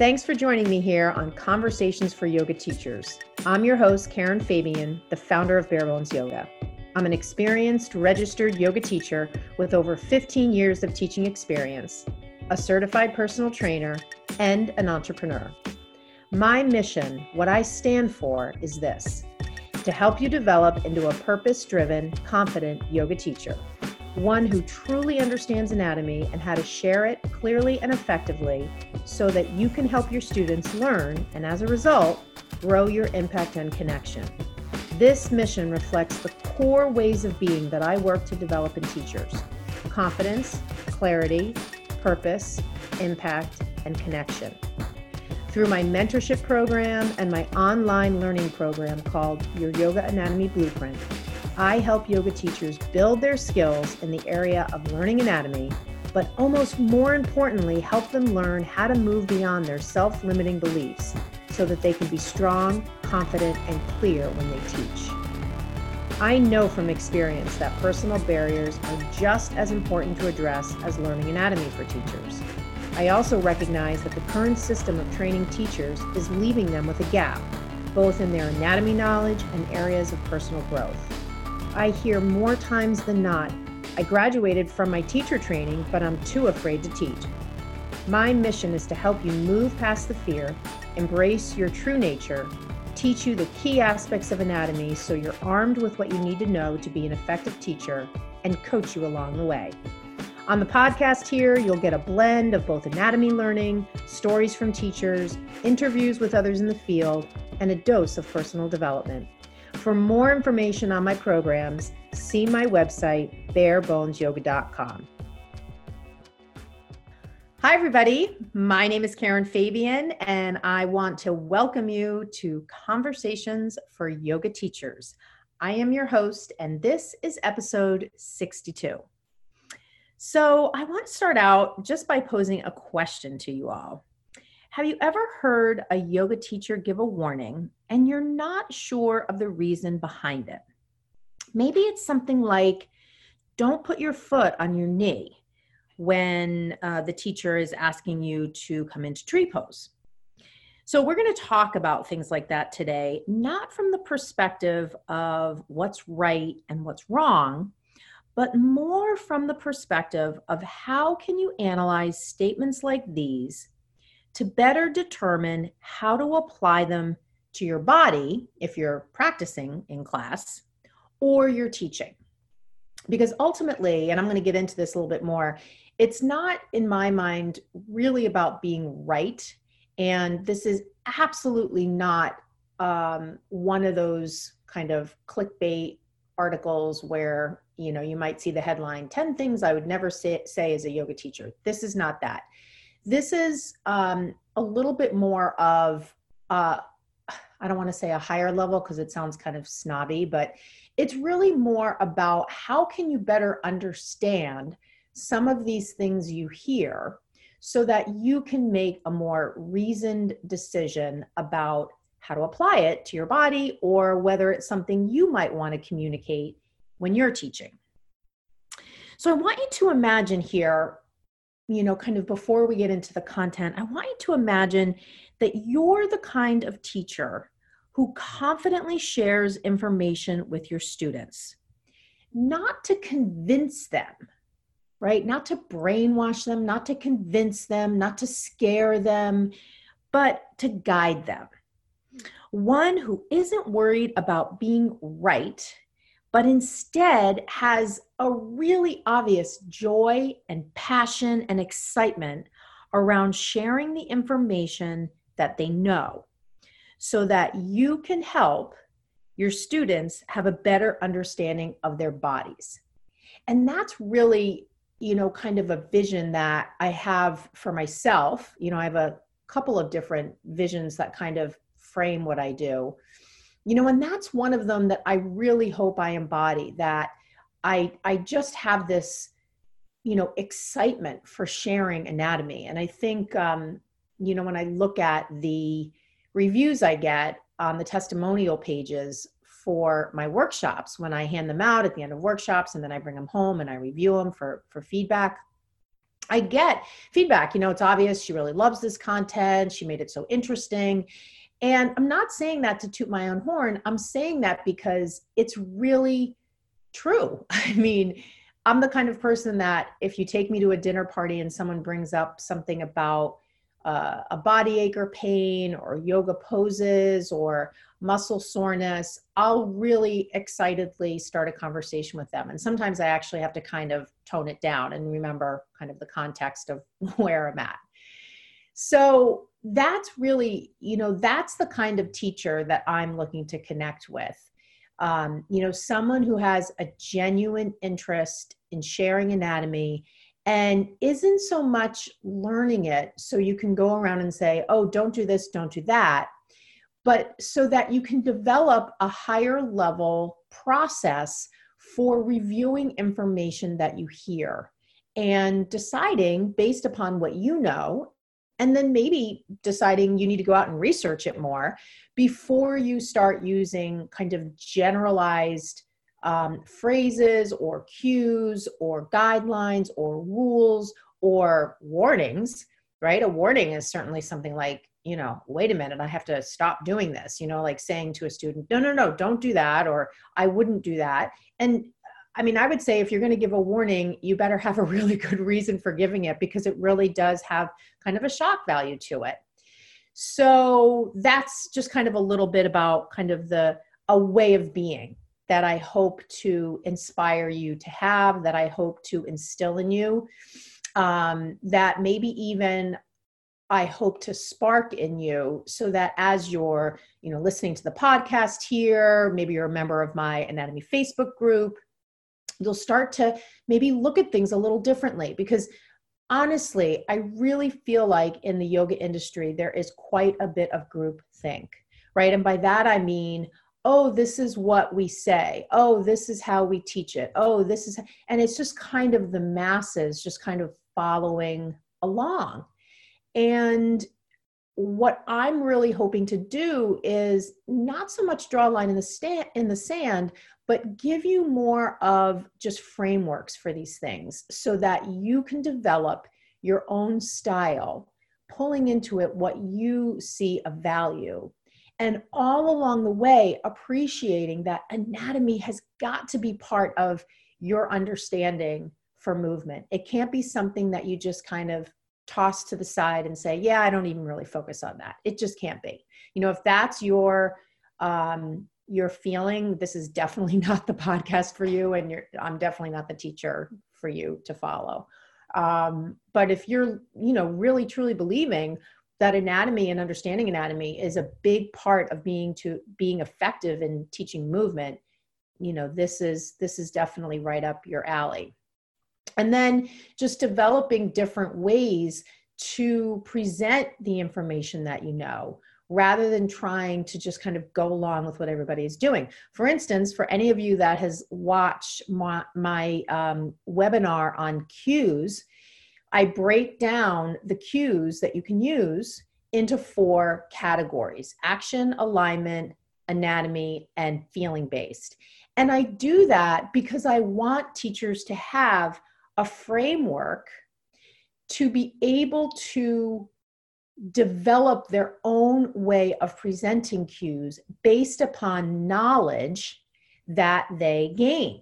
Thanks for joining me here on Conversations for Yoga Teachers. I'm your host, Karen Fabian, the founder of Bare Bones Yoga. I'm an experienced registered yoga teacher with over 15 years of teaching experience, a certified personal trainer, and an entrepreneur. My mission, what I stand for, is this to help you develop into a purpose driven, confident yoga teacher one who truly understands anatomy and how to share it clearly and effectively so that you can help your students learn and as a result, grow your impact and connection. This mission reflects the core ways of being that I work to develop in teachers confidence, clarity, purpose, impact, and connection. Through my mentorship program and my online learning program called Your Yoga Anatomy Blueprint, I help yoga teachers build their skills in the area of learning anatomy, but almost more importantly, help them learn how to move beyond their self limiting beliefs so that they can be strong, confident, and clear when they teach. I know from experience that personal barriers are just as important to address as learning anatomy for teachers. I also recognize that the current system of training teachers is leaving them with a gap, both in their anatomy knowledge and areas of personal growth. I hear more times than not I graduated from my teacher training, but I'm too afraid to teach. My mission is to help you move past the fear, embrace your true nature, teach you the key aspects of anatomy so you're armed with what you need to know to be an effective teacher, and coach you along the way. On the podcast here, you'll get a blend of both anatomy learning, stories from teachers, interviews with others in the field, and a dose of personal development. For more information on my programs, see my website, barebonesyoga.com. Hi, everybody. My name is Karen Fabian, and I want to welcome you to Conversations for Yoga Teachers. I am your host, and this is episode 62. So, I want to start out just by posing a question to you all. Have you ever heard a yoga teacher give a warning and you're not sure of the reason behind it? Maybe it's something like, don't put your foot on your knee when uh, the teacher is asking you to come into tree pose. So, we're going to talk about things like that today, not from the perspective of what's right and what's wrong, but more from the perspective of how can you analyze statements like these to better determine how to apply them to your body if you're practicing in class or you're teaching. Because ultimately, and I'm going to get into this a little bit more, it's not, in my mind, really about being right. And this is absolutely not um, one of those kind of clickbait articles where you know you might see the headline 10 things i would never say, say as a yoga teacher this is not that this is um, a little bit more of, uh, I don't want to say a higher level because it sounds kind of snobby, but it's really more about how can you better understand some of these things you hear so that you can make a more reasoned decision about how to apply it to your body or whether it's something you might want to communicate when you're teaching. So I want you to imagine here you know, kind of before we get into the content, I want you to imagine that you're the kind of teacher who confidently shares information with your students, not to convince them, right? Not to brainwash them, not to convince them, not to scare them, but to guide them. One who isn't worried about being right but instead has a really obvious joy and passion and excitement around sharing the information that they know so that you can help your students have a better understanding of their bodies. And that's really, you know, kind of a vision that I have for myself. You know, I have a couple of different visions that kind of frame what I do you know and that's one of them that i really hope i embody that i i just have this you know excitement for sharing anatomy and i think um you know when i look at the reviews i get on the testimonial pages for my workshops when i hand them out at the end of workshops and then i bring them home and i review them for for feedback I get feedback. You know, it's obvious she really loves this content. She made it so interesting. And I'm not saying that to toot my own horn. I'm saying that because it's really true. I mean, I'm the kind of person that if you take me to a dinner party and someone brings up something about uh, a body ache or pain or yoga poses or muscle soreness, I'll really excitedly start a conversation with them. And sometimes I actually have to kind of tone it down and remember kind of the context of where I'm at. So that's really, you know, that's the kind of teacher that I'm looking to connect with. Um, you know, someone who has a genuine interest in sharing anatomy and isn't so much learning it so you can go around and say, oh, don't do this, don't do that but so that you can develop a higher level process for reviewing information that you hear and deciding based upon what you know and then maybe deciding you need to go out and research it more before you start using kind of generalized um, phrases or cues or guidelines or rules or warnings right a warning is certainly something like you know, wait a minute, I have to stop doing this, you know, like saying to a student, no, no, no, don't do that, or I wouldn't do that. And I mean, I would say if you're going to give a warning, you better have a really good reason for giving it because it really does have kind of a shock value to it. So that's just kind of a little bit about kind of the a way of being that I hope to inspire you to have, that I hope to instill in you. Um, that maybe even I hope to spark in you so that as you're, you know, listening to the podcast here, maybe you're a member of my anatomy Facebook group, you'll start to maybe look at things a little differently because honestly, I really feel like in the yoga industry there is quite a bit of group think, right? And by that I mean, oh, this is what we say. Oh, this is how we teach it. Oh, this is and it's just kind of the masses just kind of following along and what I'm really hoping to do is not so much draw a line in the stand in the sand, but give you more of just frameworks for these things so that you can develop your own style, pulling into it what you see of value. And all along the way, appreciating that anatomy has got to be part of your understanding for movement. It can't be something that you just kind of tossed to the side and say, yeah, I don't even really focus on that. It just can't be. You know, if that's your um, your feeling, this is definitely not the podcast for you, and you're I'm definitely not the teacher for you to follow. Um, but if you're, you know, really truly believing that anatomy and understanding anatomy is a big part of being to being effective in teaching movement, you know, this is this is definitely right up your alley and then just developing different ways to present the information that you know rather than trying to just kind of go along with what everybody is doing. For instance, for any of you that has watched my, my um, webinar on cues, I break down the cues that you can use into four categories action, alignment, anatomy, and feeling based. And I do that because I want teachers to have a framework to be able to develop their own way of presenting cues based upon knowledge that they gain,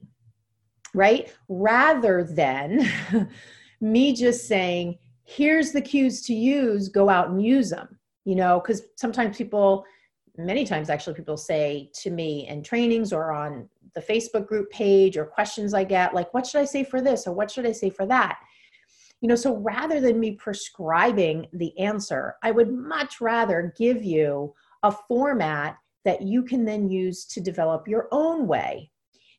right? Rather than me just saying, here's the cues to use, go out and use them, you know, because sometimes people, many times actually, people say to me in trainings or on the Facebook group page or questions I get, like, what should I say for this or what should I say for that? You know, so rather than me prescribing the answer, I would much rather give you a format that you can then use to develop your own way.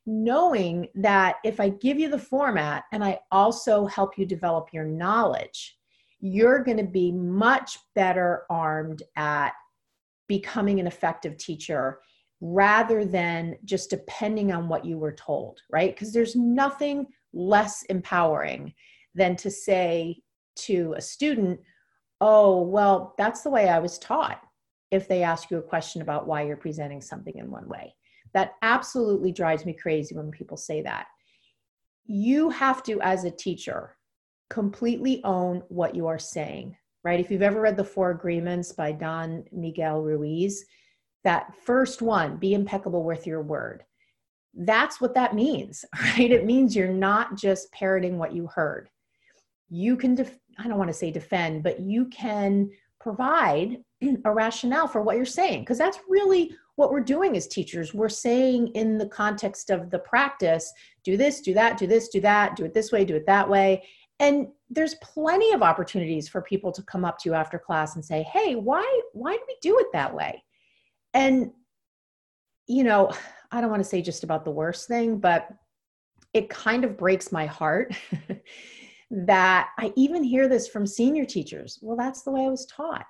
Knowing that if I give you the format and I also help you develop your knowledge, you're going to be much better armed at becoming an effective teacher rather than just depending on what you were told, right? Because there's nothing less empowering than to say to a student, oh, well, that's the way I was taught. If they ask you a question about why you're presenting something in one way, that absolutely drives me crazy when people say that. You have to, as a teacher, completely own what you are saying, right? If you've ever read The Four Agreements by Don Miguel Ruiz, that first one, be impeccable with your word. That's what that means, right? It means you're not just parroting what you heard. You can, def- I don't want to say defend, but you can provide a rationale for what you're saying because that's really what we're doing as teachers we're saying in the context of the practice do this do that do this do that do it this way do it that way and there's plenty of opportunities for people to come up to you after class and say hey why why do we do it that way and you know i don't want to say just about the worst thing but it kind of breaks my heart that I even hear this from senior teachers. Well, that's the way I was taught.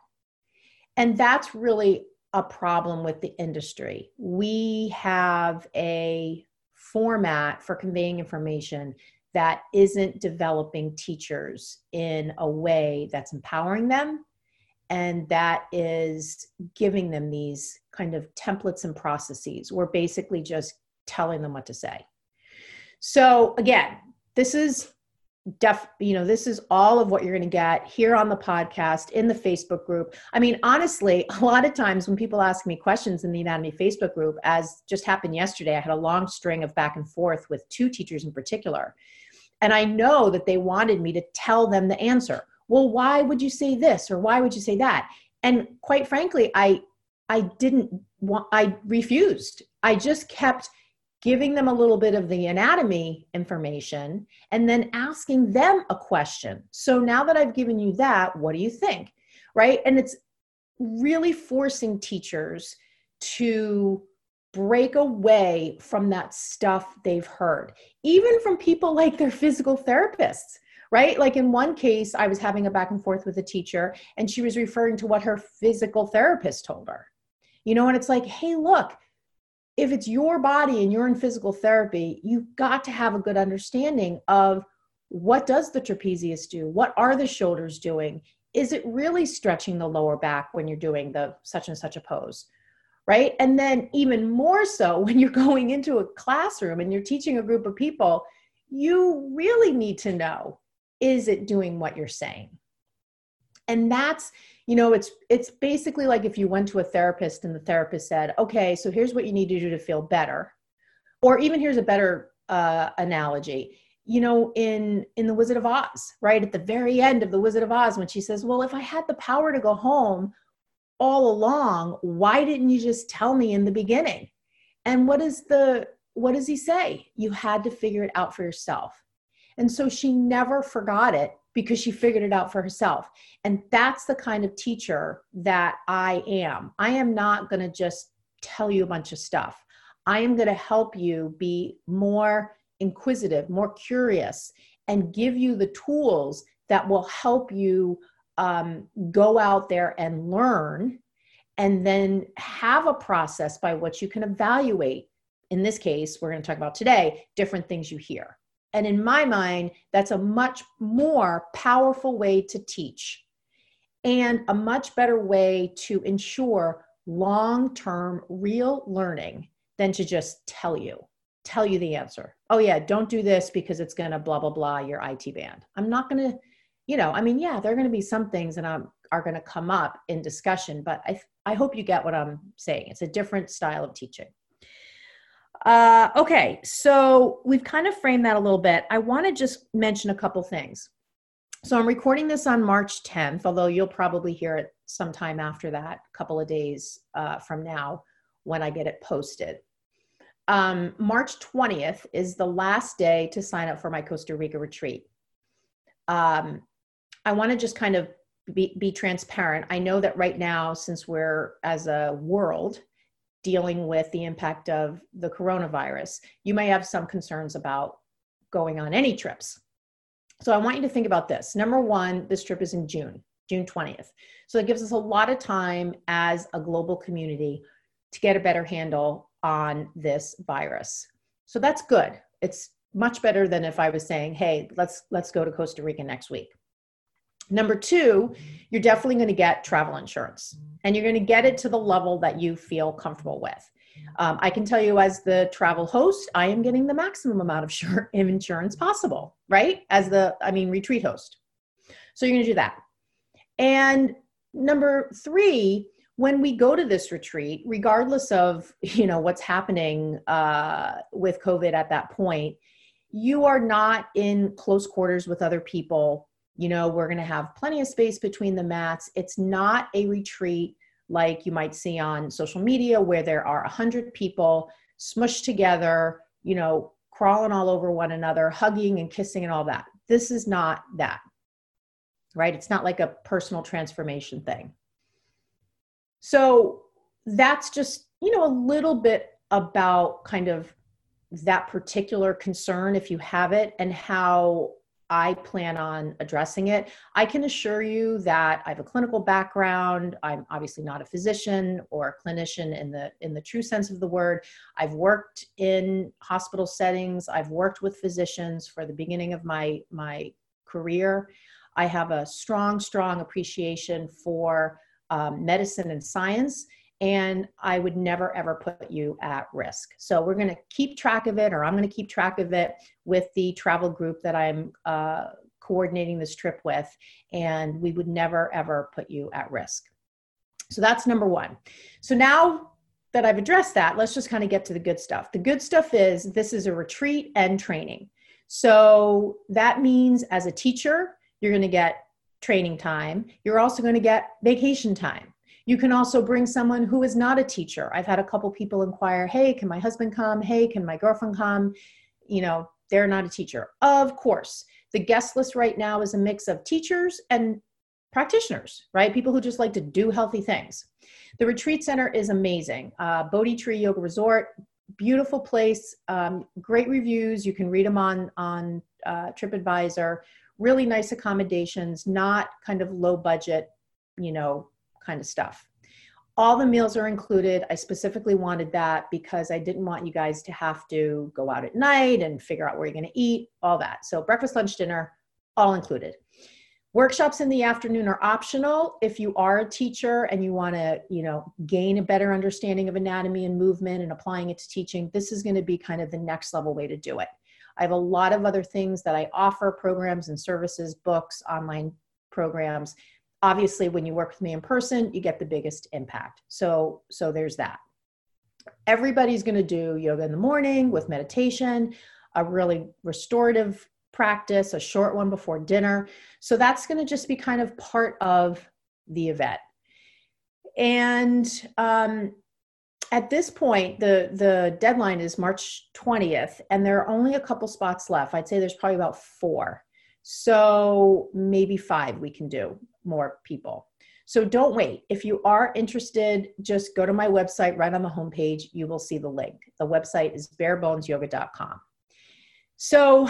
And that's really a problem with the industry. We have a format for conveying information that isn't developing teachers in a way that's empowering them and that is giving them these kind of templates and processes. We're basically just telling them what to say. So, again, this is def you know this is all of what you're going to get here on the podcast in the facebook group i mean honestly a lot of times when people ask me questions in the anatomy facebook group as just happened yesterday i had a long string of back and forth with two teachers in particular and i know that they wanted me to tell them the answer well why would you say this or why would you say that and quite frankly i i didn't want i refused i just kept giving them a little bit of the anatomy information, and then asking them a question. So now that I've given you that, what do you think? Right? And it's really forcing teachers to break away from that stuff they've heard, even from people like their physical therapists. Right? Like in one case, I was having a back and forth with a teacher, and she was referring to what her physical therapist told her. You know, and it's like, hey, look, if it's your body and you're in physical therapy, you've got to have a good understanding of what does the trapezius do? What are the shoulders doing? Is it really stretching the lower back when you're doing the such and such a pose? Right? And then even more so when you're going into a classroom and you're teaching a group of people, you really need to know is it doing what you're saying? And that's you know it's it's basically like if you went to a therapist and the therapist said okay so here's what you need to do to feel better. Or even here's a better uh, analogy. You know in in the wizard of oz right at the very end of the wizard of oz when she says well if i had the power to go home all along why didn't you just tell me in the beginning? And what is the what does he say? You had to figure it out for yourself and so she never forgot it because she figured it out for herself. And that's the kind of teacher that I am. I am not going to just tell you a bunch of stuff. I am going to help you be more inquisitive, more curious, and give you the tools that will help you um, go out there and learn and then have a process by which you can evaluate. In this case, we're going to talk about today different things you hear. And in my mind, that's a much more powerful way to teach and a much better way to ensure long term real learning than to just tell you, tell you the answer. Oh, yeah, don't do this because it's going to blah, blah, blah your IT band. I'm not going to, you know, I mean, yeah, there are going to be some things that I'm, are going to come up in discussion, but I, I hope you get what I'm saying. It's a different style of teaching. Uh, okay, so we've kind of framed that a little bit. I want to just mention a couple things. So I'm recording this on March 10th, although you'll probably hear it sometime after that, a couple of days uh, from now when I get it posted. Um, March 20th is the last day to sign up for my Costa Rica retreat. Um, I want to just kind of be, be transparent. I know that right now, since we're as a world dealing with the impact of the coronavirus, you may have some concerns about going on any trips. So I want you to think about this. Number one, this trip is in June, June 20th. So it gives us a lot of time as a global community to get a better handle on this virus. So that's good. It's much better than if I was saying, "Hey, let's let's go to Costa Rica next week." Number two, you're definitely going to get travel insurance and you're going to get it to the level that you feel comfortable with. Um, I can tell you, as the travel host, I am getting the maximum amount of insurance possible, right? As the, I mean, retreat host. So you're going to do that. And number three, when we go to this retreat, regardless of you know what's happening uh, with COVID at that point, you are not in close quarters with other people. You know, we're going to have plenty of space between the mats. It's not a retreat like you might see on social media where there are 100 people smushed together, you know, crawling all over one another, hugging and kissing and all that. This is not that, right? It's not like a personal transformation thing. So that's just, you know, a little bit about kind of that particular concern if you have it and how I plan on addressing it. I can assure you that I have a clinical background. I'm obviously not a physician or a clinician in the in the true sense of the word. I've worked in hospital settings. I've worked with physicians for the beginning of my my career. I have a strong, strong appreciation for um, medicine and science and I would never ever put you at risk. So we're going to keep track of it, or I'm going to keep track of it with the travel group that I'm uh, coordinating this trip with, and we would never ever put you at risk. So that's number one. So now that I've addressed that, let's just kind of get to the good stuff. The good stuff is this is a retreat and training. So that means as a teacher, you're going to get training time. You're also going to get vacation time. You can also bring someone who is not a teacher. I've had a couple people inquire, hey, can my husband come? Hey, can my girlfriend come? You know, they're not a teacher. Of course, the guest list right now is a mix of teachers and practitioners, right? People who just like to do healthy things. The retreat center is amazing. Uh, Bodhi Tree Yoga Resort, beautiful place, um, great reviews. You can read them on on uh, TripAdvisor. Really nice accommodations, not kind of low budget, you know, kind of stuff. All the meals are included. I specifically wanted that because I didn't want you guys to have to go out at night and figure out where you're going to eat, all that. So, breakfast, lunch, dinner, all included. Workshops in the afternoon are optional if you are a teacher and you want to, you know, gain a better understanding of anatomy and movement and applying it to teaching. This is going to be kind of the next level way to do it. I have a lot of other things that I offer programs and services, books, online programs obviously when you work with me in person you get the biggest impact. So so there's that. Everybody's going to do yoga in the morning with meditation a really restorative practice a short one before dinner. So that's going to just be kind of part of the event. And um, at this point the the deadline is march 20th and there are only a couple spots left. I'd say there's probably about four. So maybe five we can do more people. So don't wait. If you are interested, just go to my website right on the homepage. You will see the link. The website is barebonesyoga.com. So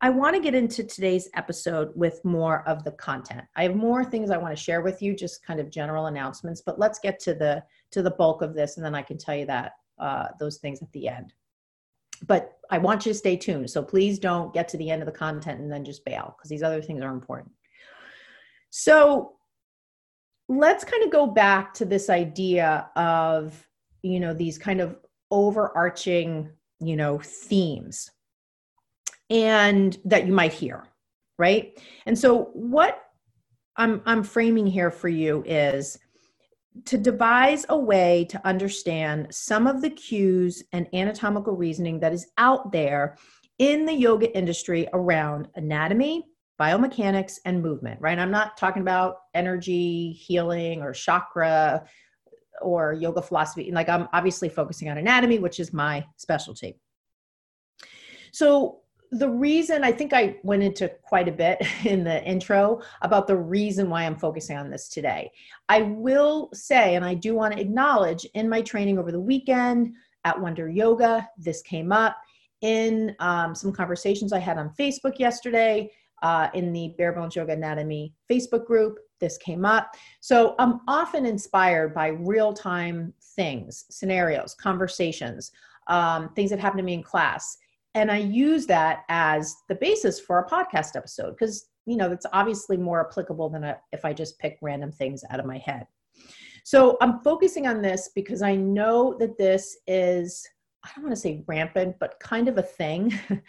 I want to get into today's episode with more of the content. I have more things I want to share with you, just kind of general announcements, but let's get to the to the bulk of this and then I can tell you that uh, those things at the end. But I want you to stay tuned. So please don't get to the end of the content and then just bail because these other things are important. So let's kind of go back to this idea of, you know, these kind of overarching, you know, themes and that you might hear, right? And so what I'm I'm framing here for you is to devise a way to understand some of the cues and anatomical reasoning that is out there in the yoga industry around anatomy, biomechanics and movement, right? I'm not talking about energy, healing, or chakra or yoga philosophy. Like I'm obviously focusing on anatomy, which is my specialty. So the reason I think I went into quite a bit in the intro about the reason why I'm focusing on this today. I will say, and I do want to acknowledge in my training over the weekend at Wonder Yoga, this came up in um, some conversations I had on Facebook yesterday uh, in the Bare Bones Yoga Anatomy Facebook group. This came up. So I'm often inspired by real time things, scenarios, conversations, um, things that happen to me in class. And I use that as the basis for a podcast episode because, you know, that's obviously more applicable than a, if I just pick random things out of my head. So I'm focusing on this because I know that this is, I don't want to say rampant, but kind of a thing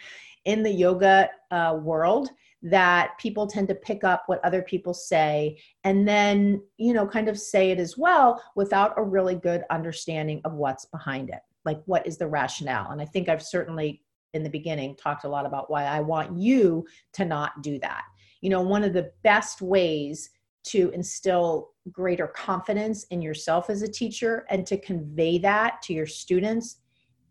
in the yoga uh, world that people tend to pick up what other people say and then, you know, kind of say it as well without a really good understanding of what's behind it. Like, what is the rationale? And I think I've certainly in the beginning talked a lot about why I want you to not do that. You know, one of the best ways to instill greater confidence in yourself as a teacher and to convey that to your students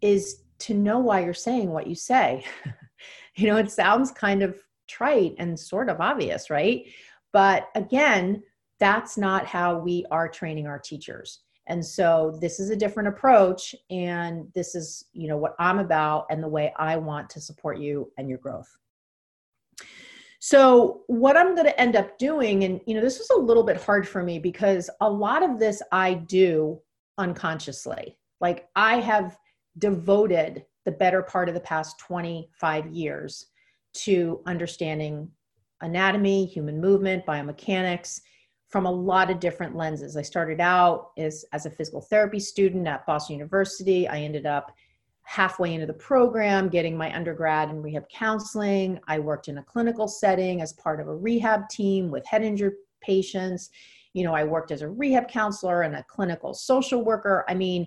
is to know why you're saying what you say. you know, it sounds kind of trite and sort of obvious, right? But again, that's not how we are training our teachers. And so this is a different approach and this is, you know, what I'm about and the way I want to support you and your growth. So, what I'm going to end up doing, and you know, this was a little bit hard for me because a lot of this I do unconsciously. Like, I have devoted the better part of the past 25 years to understanding anatomy, human movement, biomechanics from a lot of different lenses. I started out as, as a physical therapy student at Boston University. I ended up halfway into the program, getting my undergrad in rehab counseling. I worked in a clinical setting as part of a rehab team with head injury patients. You know, I worked as a rehab counselor and a clinical social worker. I mean,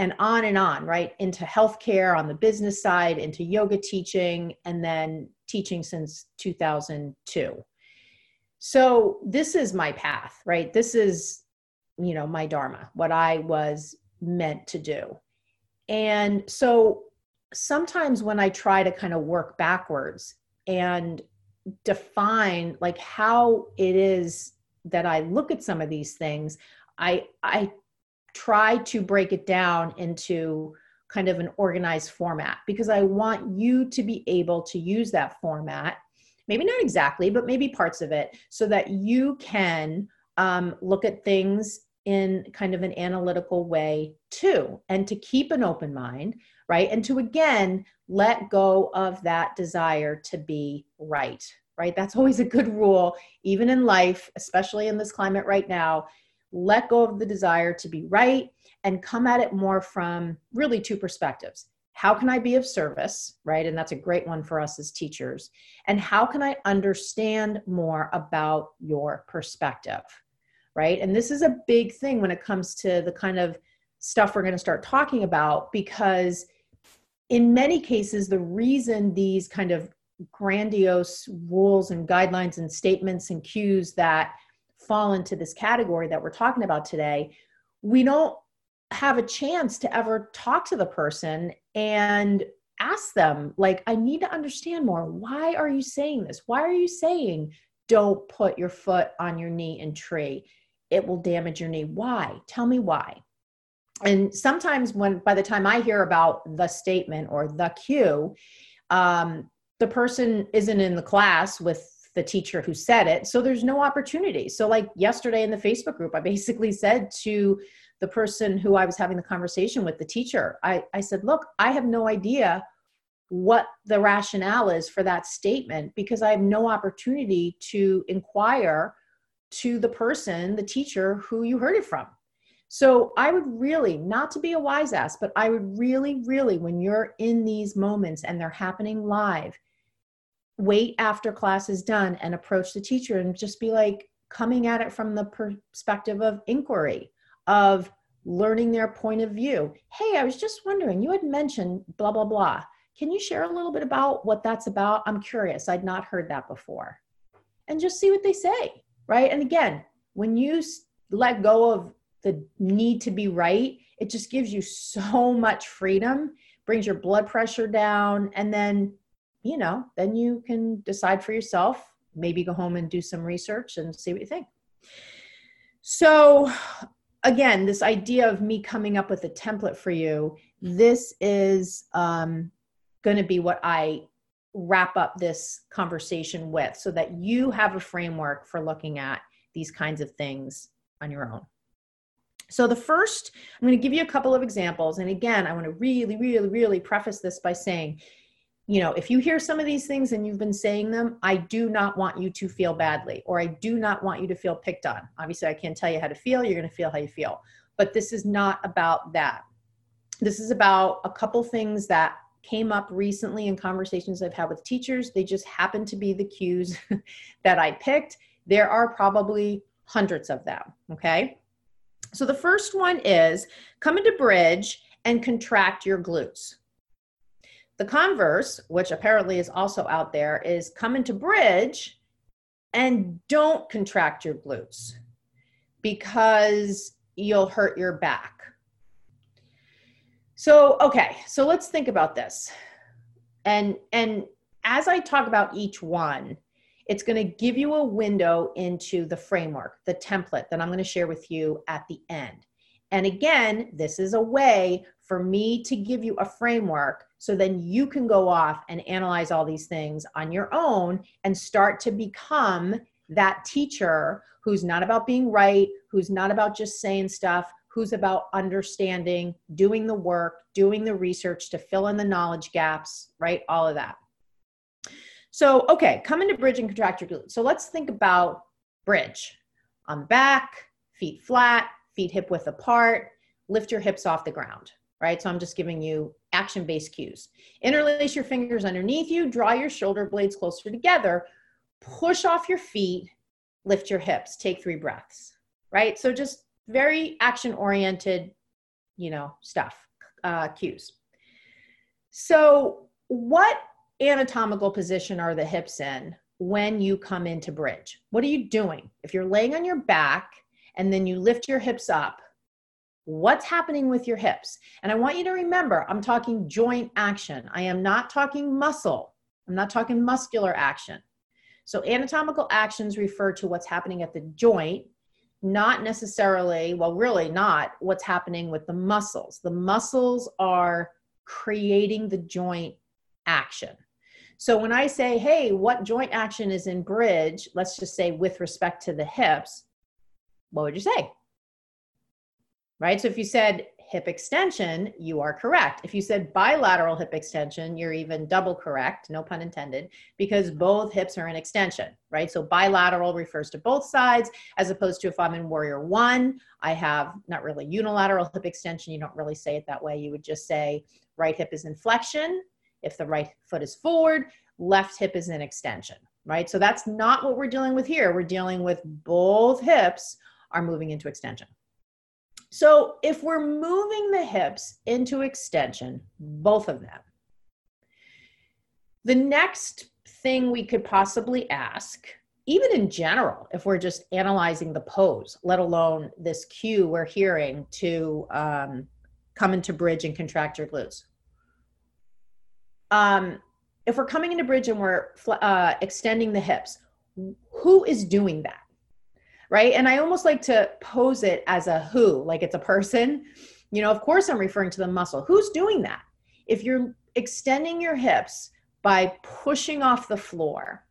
and on and on, right? Into healthcare on the business side, into yoga teaching, and then teaching since 2002. So this is my path, right? This is, you know, my dharma, what I was meant to do. And so sometimes when I try to kind of work backwards and define like how it is that I look at some of these things, I I try to break it down into kind of an organized format because I want you to be able to use that format. Maybe not exactly, but maybe parts of it so that you can um, look at things in kind of an analytical way too, and to keep an open mind, right? And to again let go of that desire to be right, right? That's always a good rule, even in life, especially in this climate right now. Let go of the desire to be right and come at it more from really two perspectives. How can I be of service, right? And that's a great one for us as teachers. And how can I understand more about your perspective? right? And this is a big thing when it comes to the kind of stuff we're going to start talking about because in many cases the reason these kind of grandiose rules and guidelines and statements and cues that fall into this category that we're talking about today we don't have a chance to ever talk to the person and ask them like i need to understand more why are you saying this why are you saying don't put your foot on your knee and tree it will damage your knee. Why? Tell me why. And sometimes when by the time I hear about the statement or the cue, um, the person isn't in the class with the teacher who said it. So there's no opportunity. So, like yesterday in the Facebook group, I basically said to the person who I was having the conversation with, the teacher, I, I said, Look, I have no idea what the rationale is for that statement because I have no opportunity to inquire to the person, the teacher who you heard it from. So I would really, not to be a wise ass, but I would really, really, when you're in these moments and they're happening live, wait after class is done and approach the teacher and just be like coming at it from the perspective of inquiry, of learning their point of view. Hey, I was just wondering, you had mentioned blah, blah, blah. Can you share a little bit about what that's about? I'm curious. I'd not heard that before. And just see what they say right? And again, when you let go of the need to be right, it just gives you so much freedom, brings your blood pressure down, and then, you know, then you can decide for yourself, maybe go home and do some research and see what you think. So, again, this idea of me coming up with a template for you, this is um, going to be what I wrap up this conversation with so that you have a framework for looking at these kinds of things on your own. So, the first, I'm going to give you a couple of examples. And again, I want to really, really, really preface this by saying you know, if you hear some of these things and you've been saying them, I do not want you to feel badly or I do not want you to feel picked on. Obviously, I can't tell you how to feel. You're going to feel how you feel. But this is not about that. This is about a couple things that came up recently in conversations I've had with teachers. They just happen to be the cues that I picked. There are probably hundreds of them. Okay. So the first one is come into bridge and contract your glutes. The converse, which apparently is also out there, is come into bridge and don't contract your glutes because you'll hurt your back. So, okay, so let's think about this. And and as I talk about each one, it's going to give you a window into the framework, the template that I'm going to share with you at the end. And again, this is a way for me to give you a framework so then you can go off and analyze all these things on your own and start to become that teacher who's not about being right, who's not about just saying stuff, who's about understanding, doing the work, doing the research to fill in the knowledge gaps, right? All of that. So, okay, come into bridge and contract your glutes. So let's think about bridge on the back, feet flat, feet hip width apart, lift your hips off the ground, right? So I'm just giving you action based cues. Interlace your fingers underneath you, draw your shoulder blades closer together, push off your feet, lift your hips, take three breaths, right? So just very action oriented, you know, stuff, uh, cues. So, what anatomical position are the hips in when you come into bridge? What are you doing? If you're laying on your back and then you lift your hips up, what's happening with your hips? And I want you to remember, I'm talking joint action. I am not talking muscle. I'm not talking muscular action. So anatomical actions refer to what's happening at the joint not necessarily, well, really not what's happening with the muscles. The muscles are creating the joint action. So when I say, hey, what joint action is in bridge, let's just say with respect to the hips, what would you say? Right? So if you said hip extension, you are correct. If you said bilateral hip extension, you're even double correct, no pun intended, because both hips are in extension, right? So bilateral refers to both sides, as opposed to if I'm in warrior one, I have not really unilateral hip extension. You don't really say it that way. You would just say right hip is in flexion. If the right foot is forward, left hip is in extension, right? So that's not what we're dealing with here. We're dealing with both hips are moving into extension. So if we're moving the hips into extension, both of them, the next thing we could possibly ask, even in general, if we're just analyzing the pose, let alone this cue we're hearing to um, come into bridge and contract your glutes. Um, if we're coming into bridge and we're uh, extending the hips, who is doing that? Right? And I almost like to pose it as a who, like it's a person. You know, of course, I'm referring to the muscle. Who's doing that? If you're extending your hips by pushing off the floor,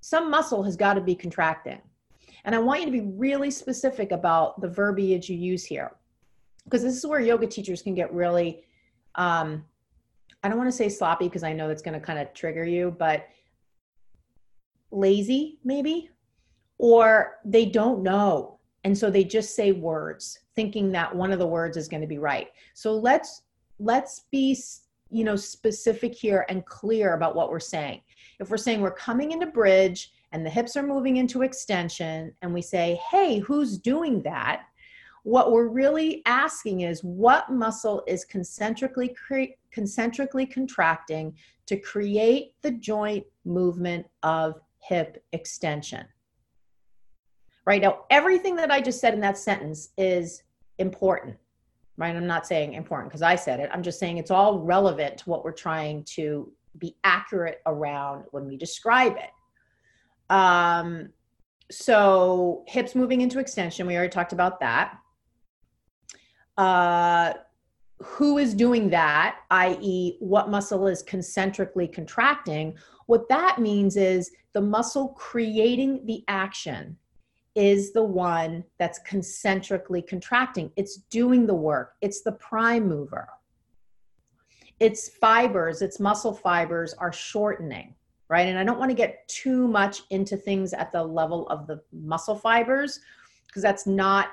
some muscle has got to be contracting. And I want you to be really specific about the verbiage you use here, because this is where yoga teachers can get really, um, I don't want to say sloppy because I know that's going to kind of trigger you, but lazy maybe or they don't know. And so they just say words thinking that one of the words is going to be right. So let's let's be you know specific here and clear about what we're saying. If we're saying we're coming into bridge and the hips are moving into extension and we say hey who's doing that? what we're really asking is what muscle is concentrically cre- concentrically contracting to create the joint movement of hip extension right? Now everything that i just said in that sentence is important right? I'm not saying important because i said it. I'm just saying it's all relevant to what we're trying to be accurate around when we describe it. Um so hips moving into extension we already talked about that. Uh who is doing that i.e what muscle is concentrically contracting? What that means is the muscle creating the action is the one that's concentrically contracting. It's doing the work, it's the prime mover. its fibers, its muscle fibers are shortening, right? And I don't want to get too much into things at the level of the muscle fibers because that's not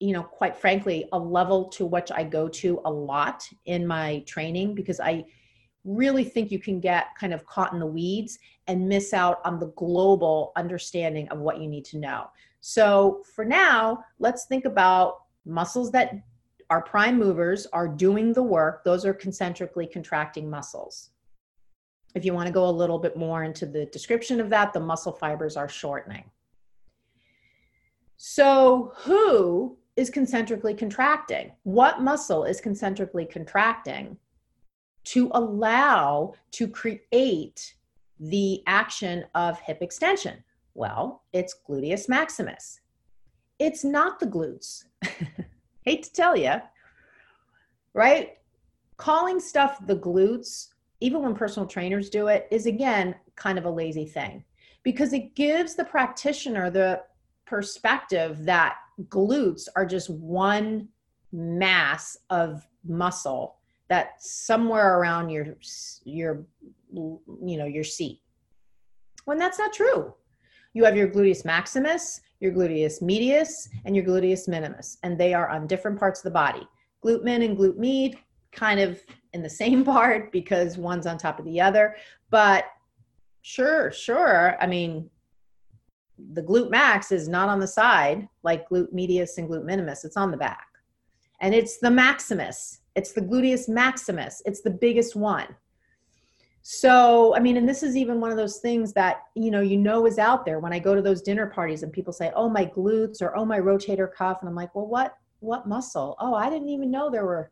you know quite frankly a level to which i go to a lot in my training because i really think you can get kind of caught in the weeds and miss out on the global understanding of what you need to know. So for now let's think about muscles that are prime movers are doing the work. Those are concentrically contracting muscles. If you want to go a little bit more into the description of that the muscle fibers are shortening. So, who is concentrically contracting? What muscle is concentrically contracting to allow to create the action of hip extension? Well, it's gluteus maximus. It's not the glutes. Hate to tell you, right? Calling stuff the glutes, even when personal trainers do it, is again kind of a lazy thing because it gives the practitioner the perspective that glutes are just one mass of muscle that's somewhere around your your you know your seat. When that's not true you have your gluteus maximus your gluteus medius and your gluteus minimus and they are on different parts of the body. Glute min and glute med kind of in the same part because one's on top of the other but sure sure i mean the glute max is not on the side like glute medius and glute minimus it's on the back and it's the maximus. It's the gluteus maximus. It's the biggest one. So i mean and this is even one of those things that you know you know is out there. When i go to those dinner parties and people say oh my glutes or oh my rotator cuff and i'm like well what what muscle? Oh i didn't even know there were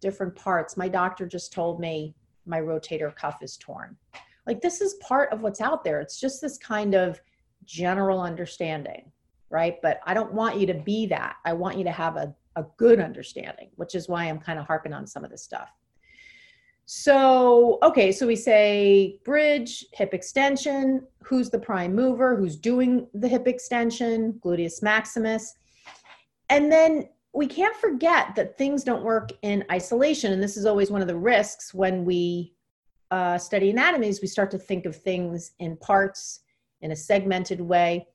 different parts. My doctor just told me my rotator cuff is torn. Like this is part of what's out there. It's just this kind of general understanding, right? But I don't want you to be that. I want you to have a, a good understanding, which is why I'm kind of harping on some of this stuff. So, okay, so we say bridge, hip extension, who's the prime mover, who's doing the hip extension, gluteus maximus. And then we can't forget that things don't work in isolation. And this is always one of the risks when we uh, study anatomies, we start to think of things in parts in a segmented way.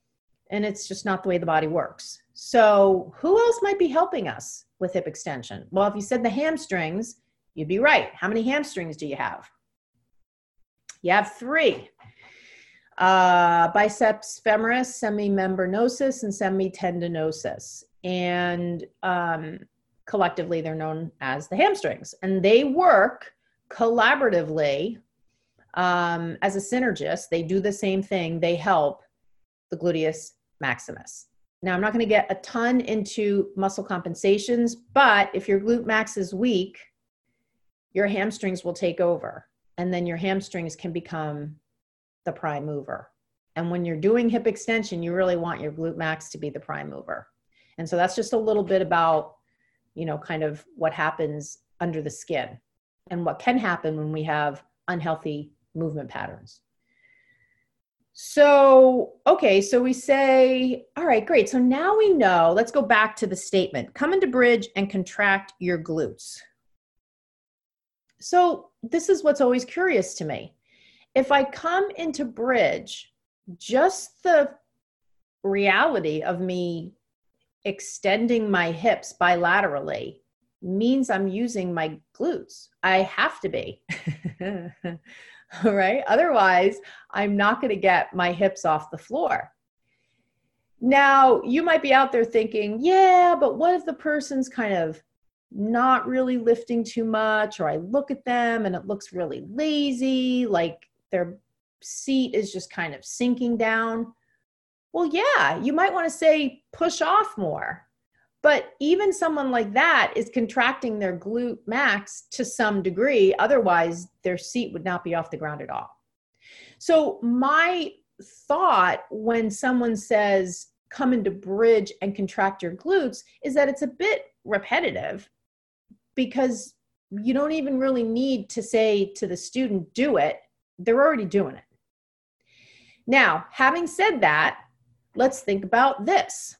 And it's just not the way the body works. So, who else might be helping us with hip extension? Well, if you said the hamstrings, you'd be right. How many hamstrings do you have? You have three uh, biceps femoris, semimembranosus, and semitendinosus. And um, collectively, they're known as the hamstrings. And they work collaboratively um, as a synergist, they do the same thing. They help the gluteus maximus. Now, I'm not going to get a ton into muscle compensations, but if your glute max is weak, your hamstrings will take over. And then your hamstrings can become the prime mover. And when you're doing hip extension, you really want your glute max to be the prime mover. And so that's just a little bit about, you know, kind of what happens under the skin and what can happen when we have unhealthy movement patterns. So, okay, so we say, all right, great. So now we know, let's go back to the statement come into bridge and contract your glutes. So, this is what's always curious to me. If I come into bridge, just the reality of me extending my hips bilaterally means I'm using my glutes. I have to be. right? Otherwise, I'm not going to get my hips off the floor. Now, you might be out there thinking, yeah, but what if the person's kind of not really lifting too much, or I look at them and it looks really lazy, like their seat is just kind of sinking down? Well, yeah, you might want to say push off more but even someone like that is contracting their glute max to some degree. Otherwise, their seat would not be off the ground at all. So, my thought when someone says, come into bridge and contract your glutes is that it's a bit repetitive because you don't even really need to say to the student, do it. They're already doing it. Now, having said that, let's think about this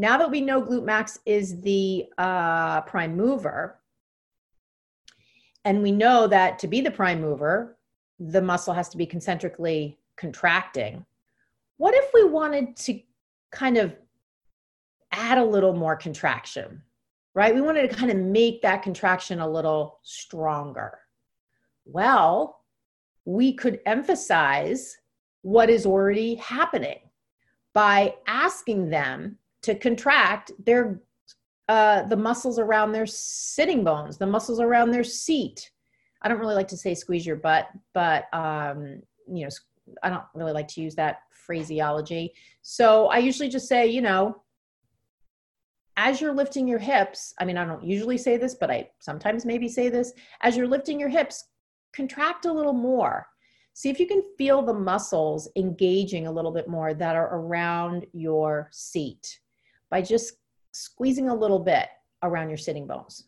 now that we know glute max is the uh, prime mover, and we know that to be the prime mover, the muscle has to be concentrically contracting. What if we wanted to kind of add a little more contraction, right? We wanted to kind of make that contraction a little stronger. Well, we could emphasize what is already happening by asking them to contract their uh, the muscles around their sitting bones, the muscles around their seat. I don't really like to say squeeze your butt, but um, you know, I don't really like to use that phraseology. So I usually just say, you know, as you're lifting your hips, I mean, I don't usually say this, but I sometimes maybe say this, as you're lifting your hips, contract a little more. See if you can feel the muscles engaging a little bit more that are around your seat by just squeezing a little bit around your sitting bones.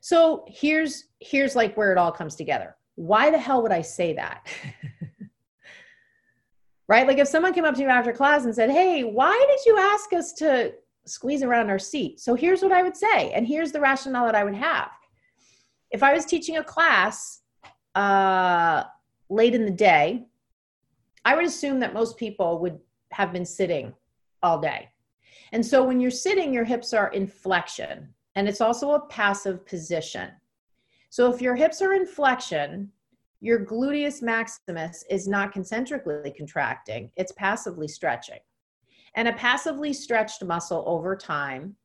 So here's here's like where it all comes together. Why the hell would I say that? right? Like if someone came up to you after class and said, "Hey, why did you ask us to squeeze around our seat?" So here's what I would say, and here's the rationale that I would have. If I was teaching a class uh, late in the day, I would assume that most people would have been sitting all day. And so when you're sitting, your hips are in flexion, and it's also a passive position. So if your hips are in flexion, your gluteus maximus is not concentrically contracting, it's passively stretching. And a passively stretched muscle over time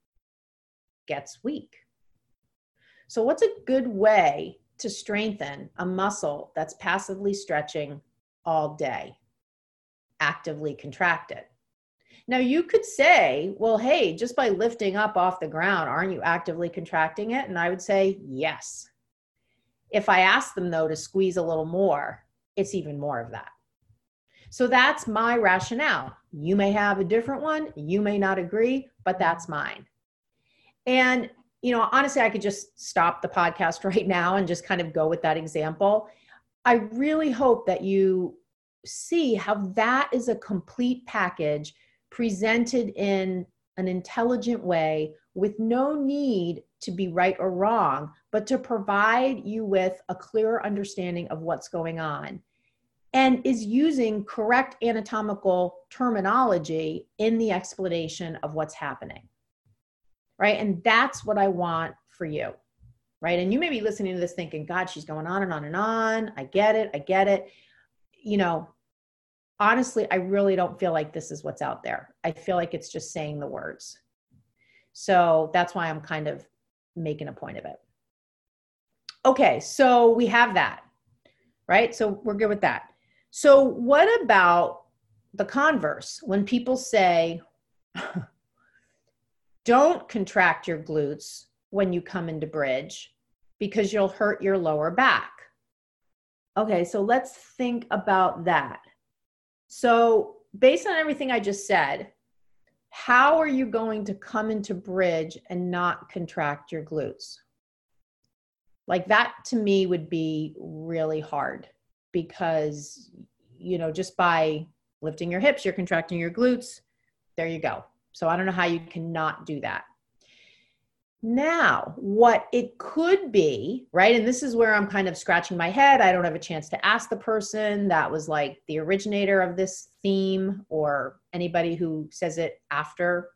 gets weak. So, what's a good way to strengthen a muscle that's passively stretching all day? Actively contract it. Now, you could say, well, hey, just by lifting up off the ground, aren't you actively contracting it? And I would say, yes. If I ask them, though, to squeeze a little more, it's even more of that. So that's my rationale. You may have a different one, you may not agree, but that's mine. And, you know, honestly, I could just stop the podcast right now and just kind of go with that example. I really hope that you see how that is a complete package presented in an intelligent way with no need to be right or wrong, but to provide you with a clearer understanding of what's going on and is using correct anatomical terminology in the explanation of what's happening. Right. And that's what I want for you. Right. And you may be listening to this thinking, God, she's going on and on and on. I get it. I get it. You know, honestly, I really don't feel like this is what's out there. I feel like it's just saying the words. So that's why I'm kind of making a point of it. Okay, so we have that, right? So we're good with that. So, what about the converse? When people say, don't contract your glutes when you come into bridge because you'll hurt your lower back. Okay, so let's think about that. So, based on everything I just said, how are you going to come into bridge and not contract your glutes? Like that to me would be really hard because, you know, just by lifting your hips, you're contracting your glutes. There you go. So I don't know how you cannot do that. Now, what it could be, right? And this is where I'm kind of scratching my head. I don't have a chance to ask the person that was like the originator of this theme or anybody who says it after,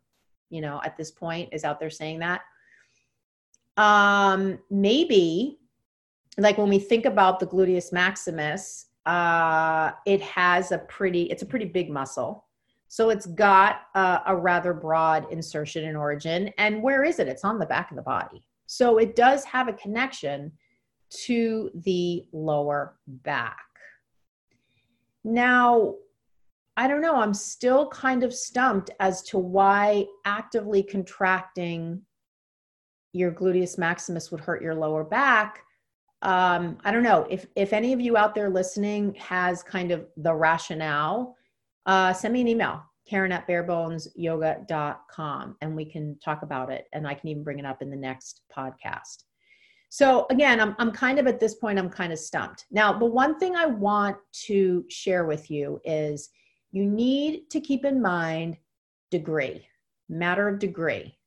you know, at this point is out there saying that. Um, maybe like when we think about the gluteus maximus, uh, it has a pretty, it's a pretty big muscle so it's got a, a rather broad insertion and origin. And where is it? It's on the back of the body. So it does have a connection to the lower back. Now, I don't know, I'm still kind of stumped as to why actively contracting your gluteus maximus would hurt your lower back. Um, I don't know if if any of you out there listening has kind of the rationale uh, send me an email, Karen at barebonesyoga.com, and we can talk about it. And I can even bring it up in the next podcast. So again, I'm, I'm kind of at this point, I'm kind of stumped. Now, the one thing I want to share with you is you need to keep in mind degree, matter of degree.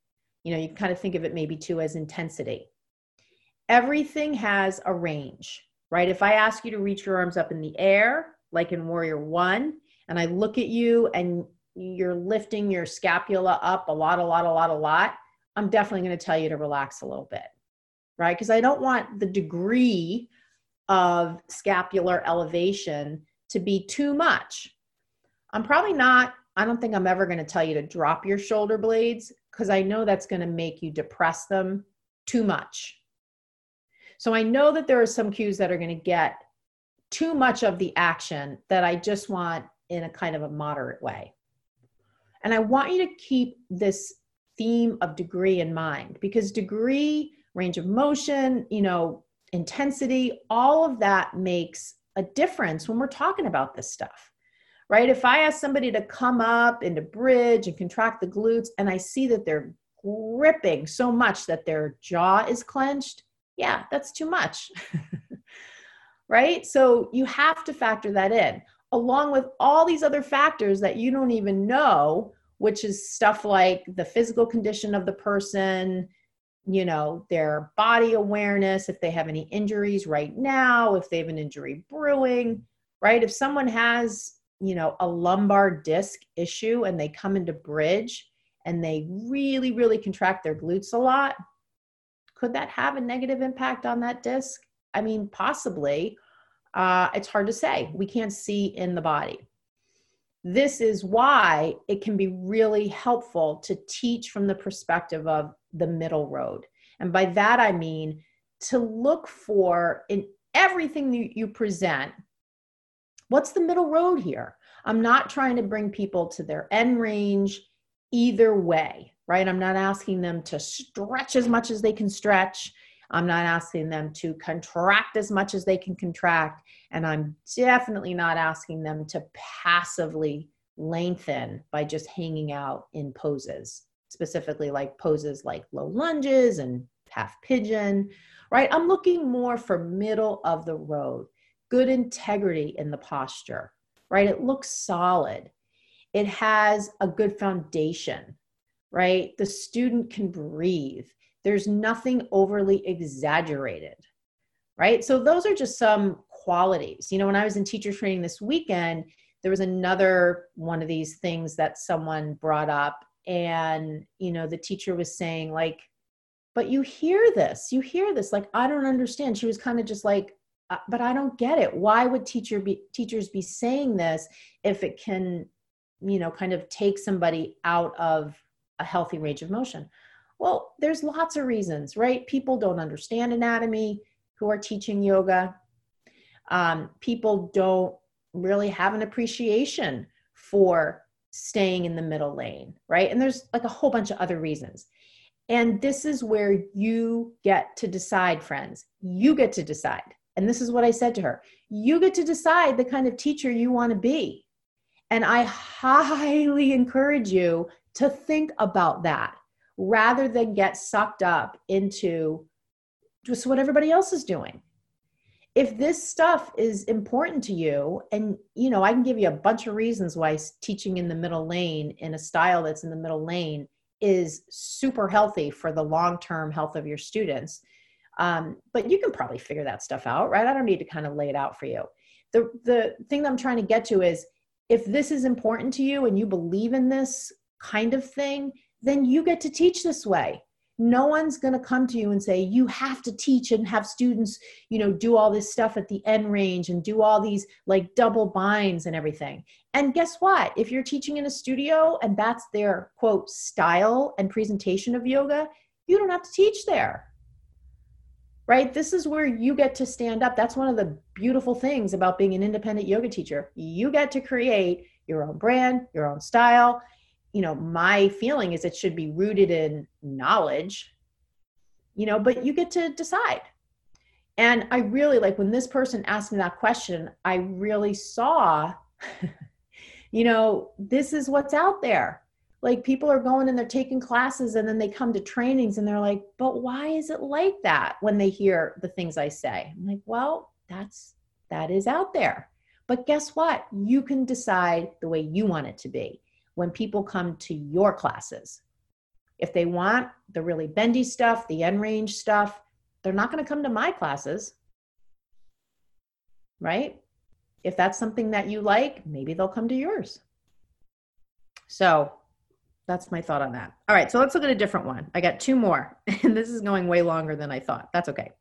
You know, you kind of think of it maybe too as intensity. everything has a range, right? If I ask you to reach your arms up in the air, like in Warrior One, and I look at you and you're lifting your scapula up a lot, a lot, a lot, a lot, I'm definitely going to tell you to relax a little bit, right? Because I don't want the degree of scapular elevation to be too much. I'm probably not, I don't think I'm ever going to tell you to drop your shoulder blades because I know that's going to make you depress them too much. So I know that there are some cues that are going to get too much of the action that I just want in a kind of a moderate way. And I want you to keep this theme of degree in mind because degree, range of motion, you know, intensity, all of that makes a difference when we're talking about this stuff. Right? If I ask somebody to come up into bridge and contract the glutes and I see that they're gripping so much that their jaw is clenched, yeah, that's too much. right? So you have to factor that in along with all these other factors that you don't even know, which is stuff like the physical condition of the person, you know, their body awareness, if they have any injuries right now, if they have an injury brewing, right? If someone has, you know, a lumbar disc issue and they come into bridge and they really, really contract their glutes a lot, could that have a negative impact on that disc? I mean, possibly uh, it's hard to say. We can't see in the body. This is why it can be really helpful to teach from the perspective of the middle road. And by that, I mean to look for in everything that you present what's the middle road here? I'm not trying to bring people to their end range either way, right? I'm not asking them to stretch as much as they can stretch I'm not asking them to contract as much as they can contract. And I'm definitely not asking them to passively lengthen by just hanging out in poses, specifically like poses like low lunges and half pigeon, right? I'm looking more for middle of the road, good integrity in the posture, right? It looks solid. It has a good foundation, right? The student can breathe there's nothing overly exaggerated, right? So those are just some qualities. You know, when I was in teacher training this weekend, there was another one of these things that someone brought up and you know the teacher was saying like but you hear this you hear this like i don't understand she was kind of just like uh, but i don't get it why would teacher be teachers be saying this if it can you know kind of take somebody out of a healthy range of motion well, there's lots of reasons, right? People don't understand anatomy who are teaching yoga. Um, people don't really have an appreciation for staying in the middle lane, right? And there's like a whole bunch of other reasons. And this is where you get to decide, friends. You get to decide. And this is what I said to her you get to decide the kind of teacher you want to be. And I highly encourage you to think about that rather than get sucked up into just what everybody else is doing. If this stuff is important to you, and you know, I can give you a bunch of reasons why teaching in the middle lane in a style that's in the middle lane is super healthy for the long term health of your students. Um, but you can probably figure that stuff out, right? I don't need to kind of lay it out for you. The, the thing that I'm trying to get to is if this is important to you and you believe in this kind of thing, then you get to teach this way. No one's going to come to you and say you have to teach and have students you know do all this stuff at the end range and do all these like double binds and everything. And guess what? If you're teaching in a studio and that's their quote style and presentation of yoga you don't have to teach there. Right? This is where you get to stand up. That's one of the beautiful things about being an independent yoga teacher. You get to create your own brand your own style you know my feeling is it should be rooted in knowledge you know but you get to decide. And i really like when this person asked me that question i really saw you know this is what's out there. Like people are going and they're taking classes and then they come to trainings and they're like but why is it like that? when they hear the things i say. I'm like well that's that is out there. But guess what? You can decide the way you want it to be when people come to your classes. If they want the really bendy stuff, the end range stuff, they're not going to come to my classes. Right? If that's something that you like, maybe they'll come to yours. So that's my thought on that. All right, so let's look at a different one. I got two more, and this is going way longer than I thought. That's okay.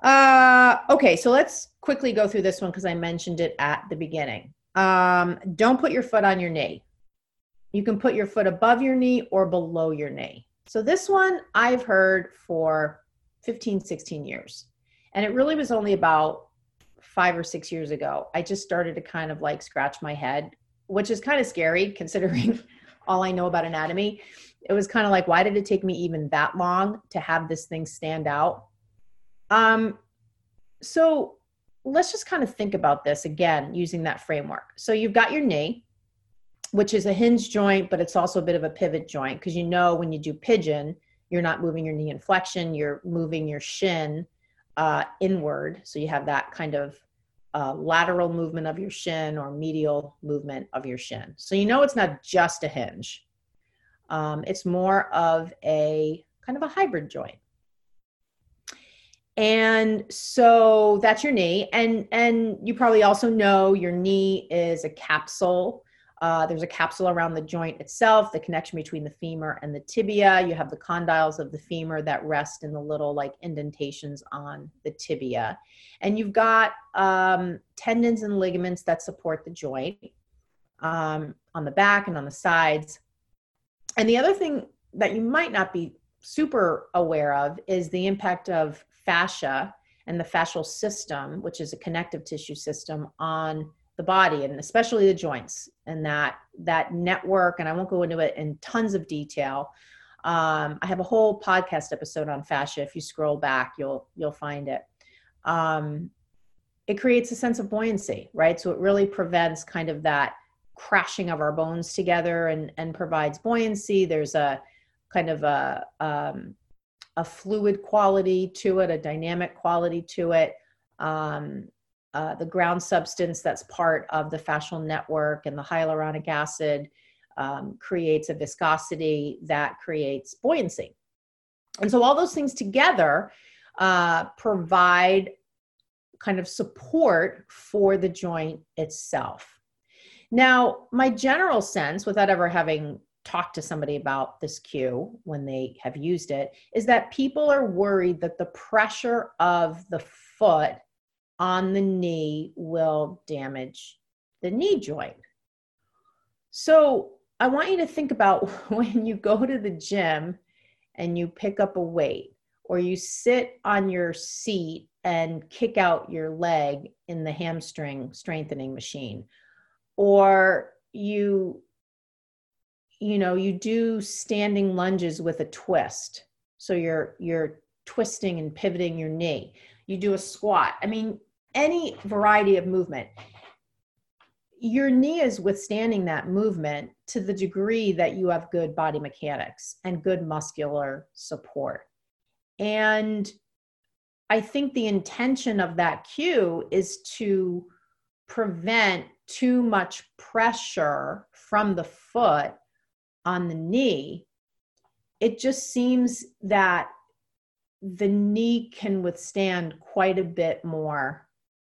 Uh, okay, so let's quickly go through this one because I mentioned it at the beginning. Um, don't put your foot on your knee. You can put your foot above your knee or below your knee. So this one I've heard for 15, 16 years. And it really was only about five or six years ago. I just started to kind of like scratch my head, which is kind of scary considering all I know about anatomy. It was kind of like, why did it take me even that long to have this thing stand out? Um, so let's just kind of think about this again using that framework. So you've got your knee, which is a hinge joint, but it's also a bit of a pivot joint because you know when you do pigeon, you're not moving your knee in flexion, you're moving your shin uh, inward. So you have that kind of uh, lateral movement of your shin or medial movement of your shin. So you know it's not just a hinge. Um, it's more of a kind of a hybrid joint. And so that's your knee. And and you probably also know your knee is a capsule. Uh, there's a capsule around the joint itself, the connection between the femur and the tibia. You have the condyles of the femur that rest in the little like indentations on the tibia. And you've got um, tendons and ligaments that support the joint um, on the back and on the sides. And the other thing that you might not be super aware of is the impact of fascia and the fascial system, which is a connective tissue system on the body and especially the joints and that that network and i won't go into it in tons of detail. Um, i have a whole podcast episode on fascia. If you scroll back you'll you'll find it. Um, it creates a sense of buoyancy right? So it really prevents kind of that crashing of our bones together and and provides buoyancy. There's a kind of a um, a fluid quality to it a dynamic quality to it um, uh, the ground substance that's part of the fascial network and the hyaluronic acid um, creates a viscosity that creates buoyancy. And so all those things together uh, provide kind of support for the joint itself. Now, my general sense, without ever having talked to somebody about this cue when they have used it, is that people are worried that the pressure of the foot on the knee will damage the knee joint. So I want you to think about when you go to the gym and you pick up a weight or you sit on your seat and kick out your leg in the hamstring strengthening machine or you you know you do standing lunges with a twist. So you're you're twisting and pivoting your knee. You do a squat. I mean any variety of movement. Your knee is withstanding that movement to the degree that you have good body mechanics and good muscular support. And I think the intention of that cue is to prevent too much pressure from the foot on the knee. It just seems that the knee can withstand quite a bit more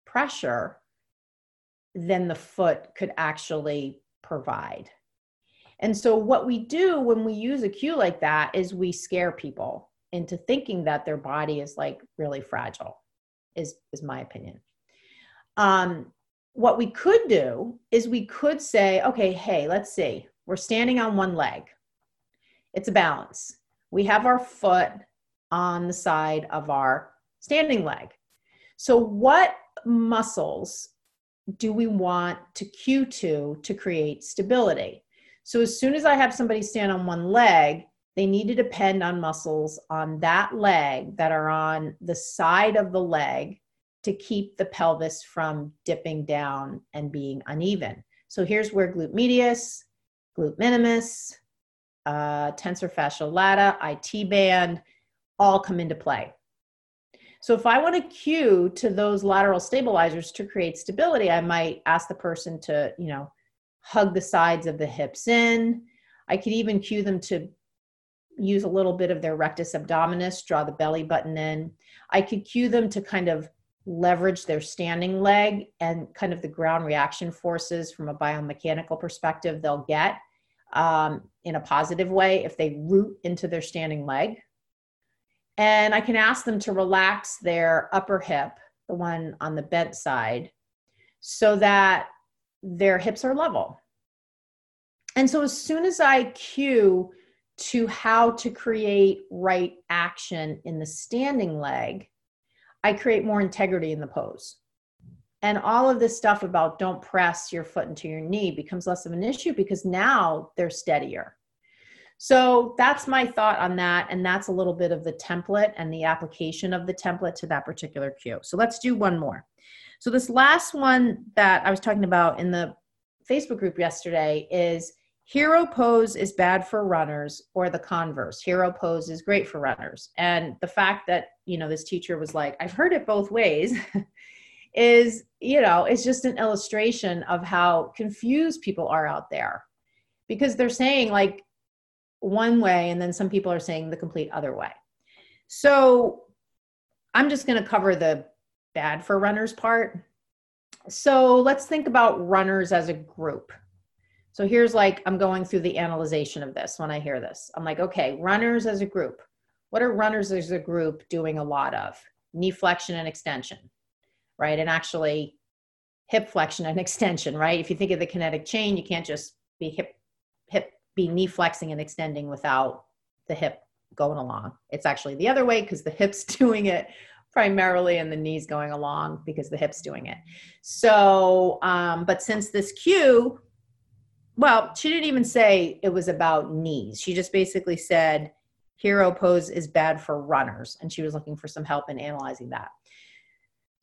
pressure than the foot could actually provide. And so, what we do when we use a cue like that is we scare people into thinking that their body is like really fragile, is, is my opinion. Um, what we could do is we could say, okay, hey, let's see, we're standing on one leg, it's a balance. We have our foot on the side of our standing leg. So, what muscles do we want to cue to to create stability? So as soon as I have somebody stand on one leg, they need to depend on muscles on that leg that are on the side of the leg to keep the pelvis from dipping down and being uneven. So here's where glute medius, glute minimus, uh, tensor fasciae lata, IT band all come into play. So if I want to cue to those lateral stabilizers to create stability, I might ask the person to, you know, hug the sides of the hips in. I could even cue them to use a little bit of their rectus abdominis, draw the belly button in. I could cue them to kind of leverage their standing leg and kind of the ground reaction forces from a biomechanical perspective they'll get um, in a positive way if they root into their standing leg. And I can ask them to relax their upper hip, the one on the bent side, so that their hips are level. And so as soon as I cue to how to create right action in the standing leg, I create more integrity in the pose. And all of this stuff about don't press your foot into your knee becomes less of an issue because now they're steadier. So that's my thought on that. And that's a little bit of the template and the application of the template to that particular cue. So let's do one more. So, this last one that I was talking about in the Facebook group yesterday is hero pose is bad for runners or the converse hero pose is great for runners and the fact that you know this teacher was like i've heard it both ways is you know it's just an illustration of how confused people are out there because they're saying like one way and then some people are saying the complete other way so i'm just going to cover the bad for runners part so let's think about runners as a group so here's like, I'm going through the analyzation of this when I hear this. I'm like, okay, runners as a group. What are runners as a group doing a lot of? Knee flexion and extension, right? And actually, hip flexion and extension, right? If you think of the kinetic chain, you can't just be hip, hip, be knee flexing and extending without the hip going along. It's actually the other way because the hip's doing it primarily and the knees going along because the hip's doing it. So, um, but since this cue well, she didn't even say it was about knees. She just basically said hero pose is bad for runners. And she was looking for some help in analyzing that.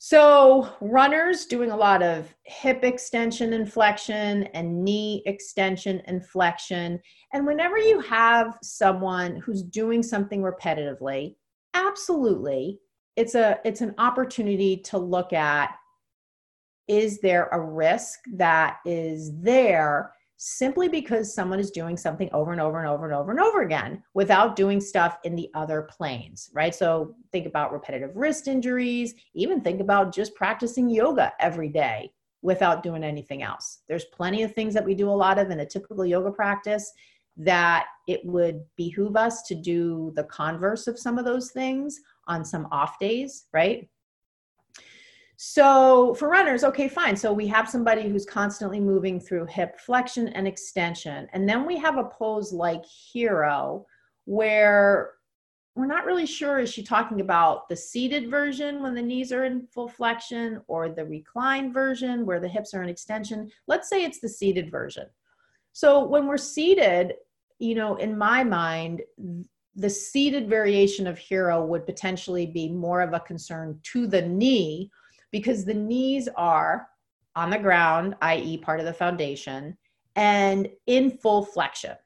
So, runners doing a lot of hip extension and flexion and knee extension and flexion. And whenever you have someone who's doing something repetitively, absolutely, it's a it's an opportunity to look at is there a risk that is there simply because someone is doing something over and over and over and over and over again without doing stuff in the other planes, right? So think about repetitive wrist injuries, even think about just practicing yoga every day without doing anything else. There's plenty of things that we do a lot of in a typical yoga practice that it would behoove us to do the converse of some of those things on some off days, right? So for runners, okay, fine. So we have somebody who's constantly moving through hip flexion and extension. And then we have a pose like hero where we're not really sure is she talking about the seated version when the knees are in full flexion or the reclined version where the hips are in extension let's say it's the seated version so when we're seated you know in my mind the seated variation of hero would potentially be more of a concern to the knee because the knees are on the ground, i.e., part of the foundation, and in full flexion.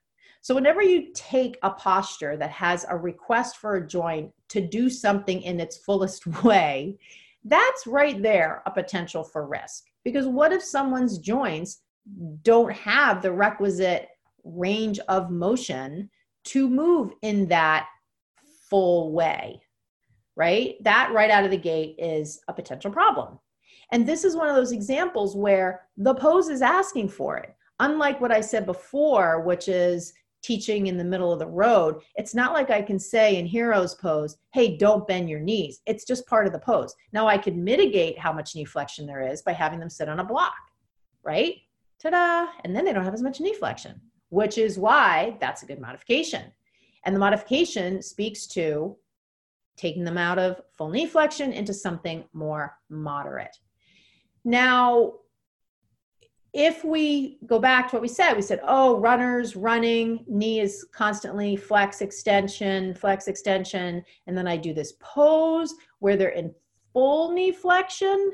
So, whenever you take a posture that has a request for a joint to do something in its fullest way, that's right there a potential for risk. Because what if someone's joints don't have the requisite range of motion to move in that full way? Right? That right out of the gate is a potential problem. And this is one of those examples where the pose is asking for it. Unlike what I said before, which is teaching in the middle of the road, it's not like I can say in Hero's pose, hey, don't bend your knees. It's just part of the pose. Now I could mitigate how much knee flexion there is by having them sit on a block, right? Ta da! And then they don't have as much knee flexion, which is why that's a good modification. And the modification speaks to taking them out of full knee flexion into something more moderate. Now, if we go back to what we said, we said, oh, runners running, knee is constantly flex extension, flex extension. And then I do this pose where they're in full knee flexion.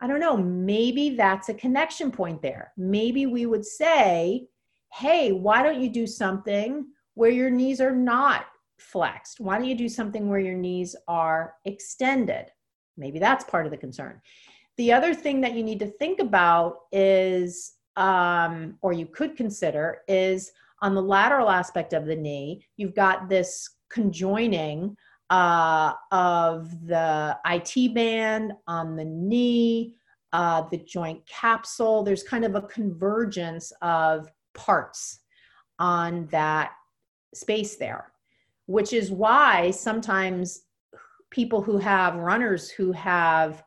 I don't know, maybe that's a connection point there. Maybe we would say, hey, why don't you do something where your knees are not flexed? Why don't you do something where your knees are extended? Maybe that's part of the concern. The other thing that you need to think about is, um, or you could consider, is On the lateral aspect of the knee, you've got this conjoining uh, of the IT band on the knee, uh, the joint capsule. There's kind of a convergence of parts on that space there, which is why sometimes people who have runners who have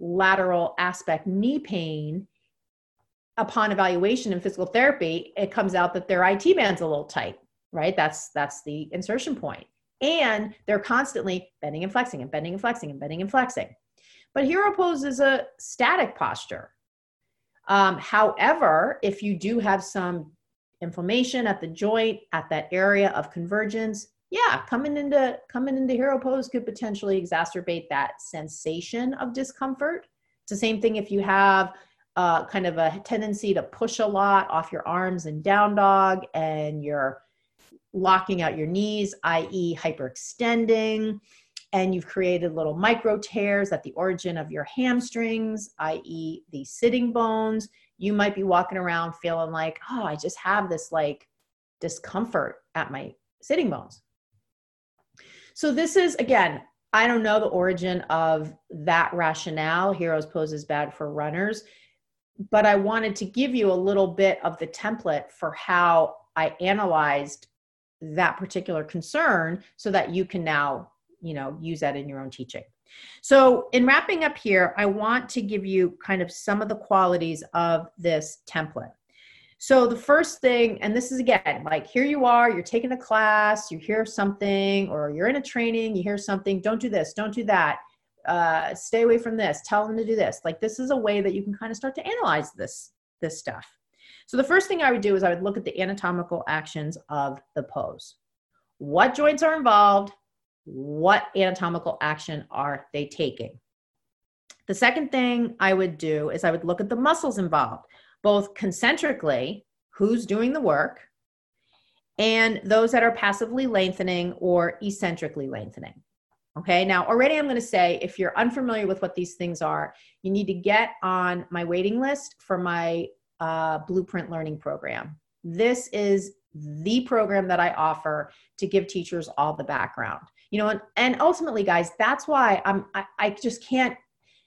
lateral aspect knee pain upon evaluation in physical therapy it comes out that their IT band's a little tight right? That's that's the insertion point. And they're constantly bending and flexing and bending and flexing and bending and flexing. But hero pose is a static posture. Um, however if you do have some inflammation at the joint at that area of convergence yeah coming into coming into hero pose could potentially exacerbate that sensation of discomfort. It's the same thing if you have uh, kind of a tendency to push a lot off your arms and down dog and you're locking out your knees i.e hyperextending and you've created little micro tears at the origin of your hamstrings i.e the sitting bones you might be walking around feeling like, oh, I just have this like discomfort at my sitting bones. So, this is again, I don't know the origin of that rationale. Heroes pose is bad for runners, but I wanted to give you a little bit of the template for how I analyzed that particular concern so that you can now, you know, use that in your own teaching. So, in wrapping up here, I want to give you kind of some of the qualities of this template. So, the first thing, and this is again, like here you are, you're taking a class, you hear something, or you're in a training, you hear something, don't do this, don't do that, uh, stay away from this, tell them to do this. Like, this is a way that you can kind of start to analyze this, this stuff. So, the first thing I would do is I would look at the anatomical actions of the pose. What joints are involved? what anatomical action are they taking? The second thing I would do is I would look at the muscles involved, both concentrically, who's doing the work, and those that are passively lengthening or eccentrically lengthening. Okay, now already I'm going to say if you're unfamiliar with what these things are, you need to get on my waiting list for my uh, blueprint learning program. This is the program that I offer to give teachers all the background you know and, and ultimately guys that's why i'm I, I just can't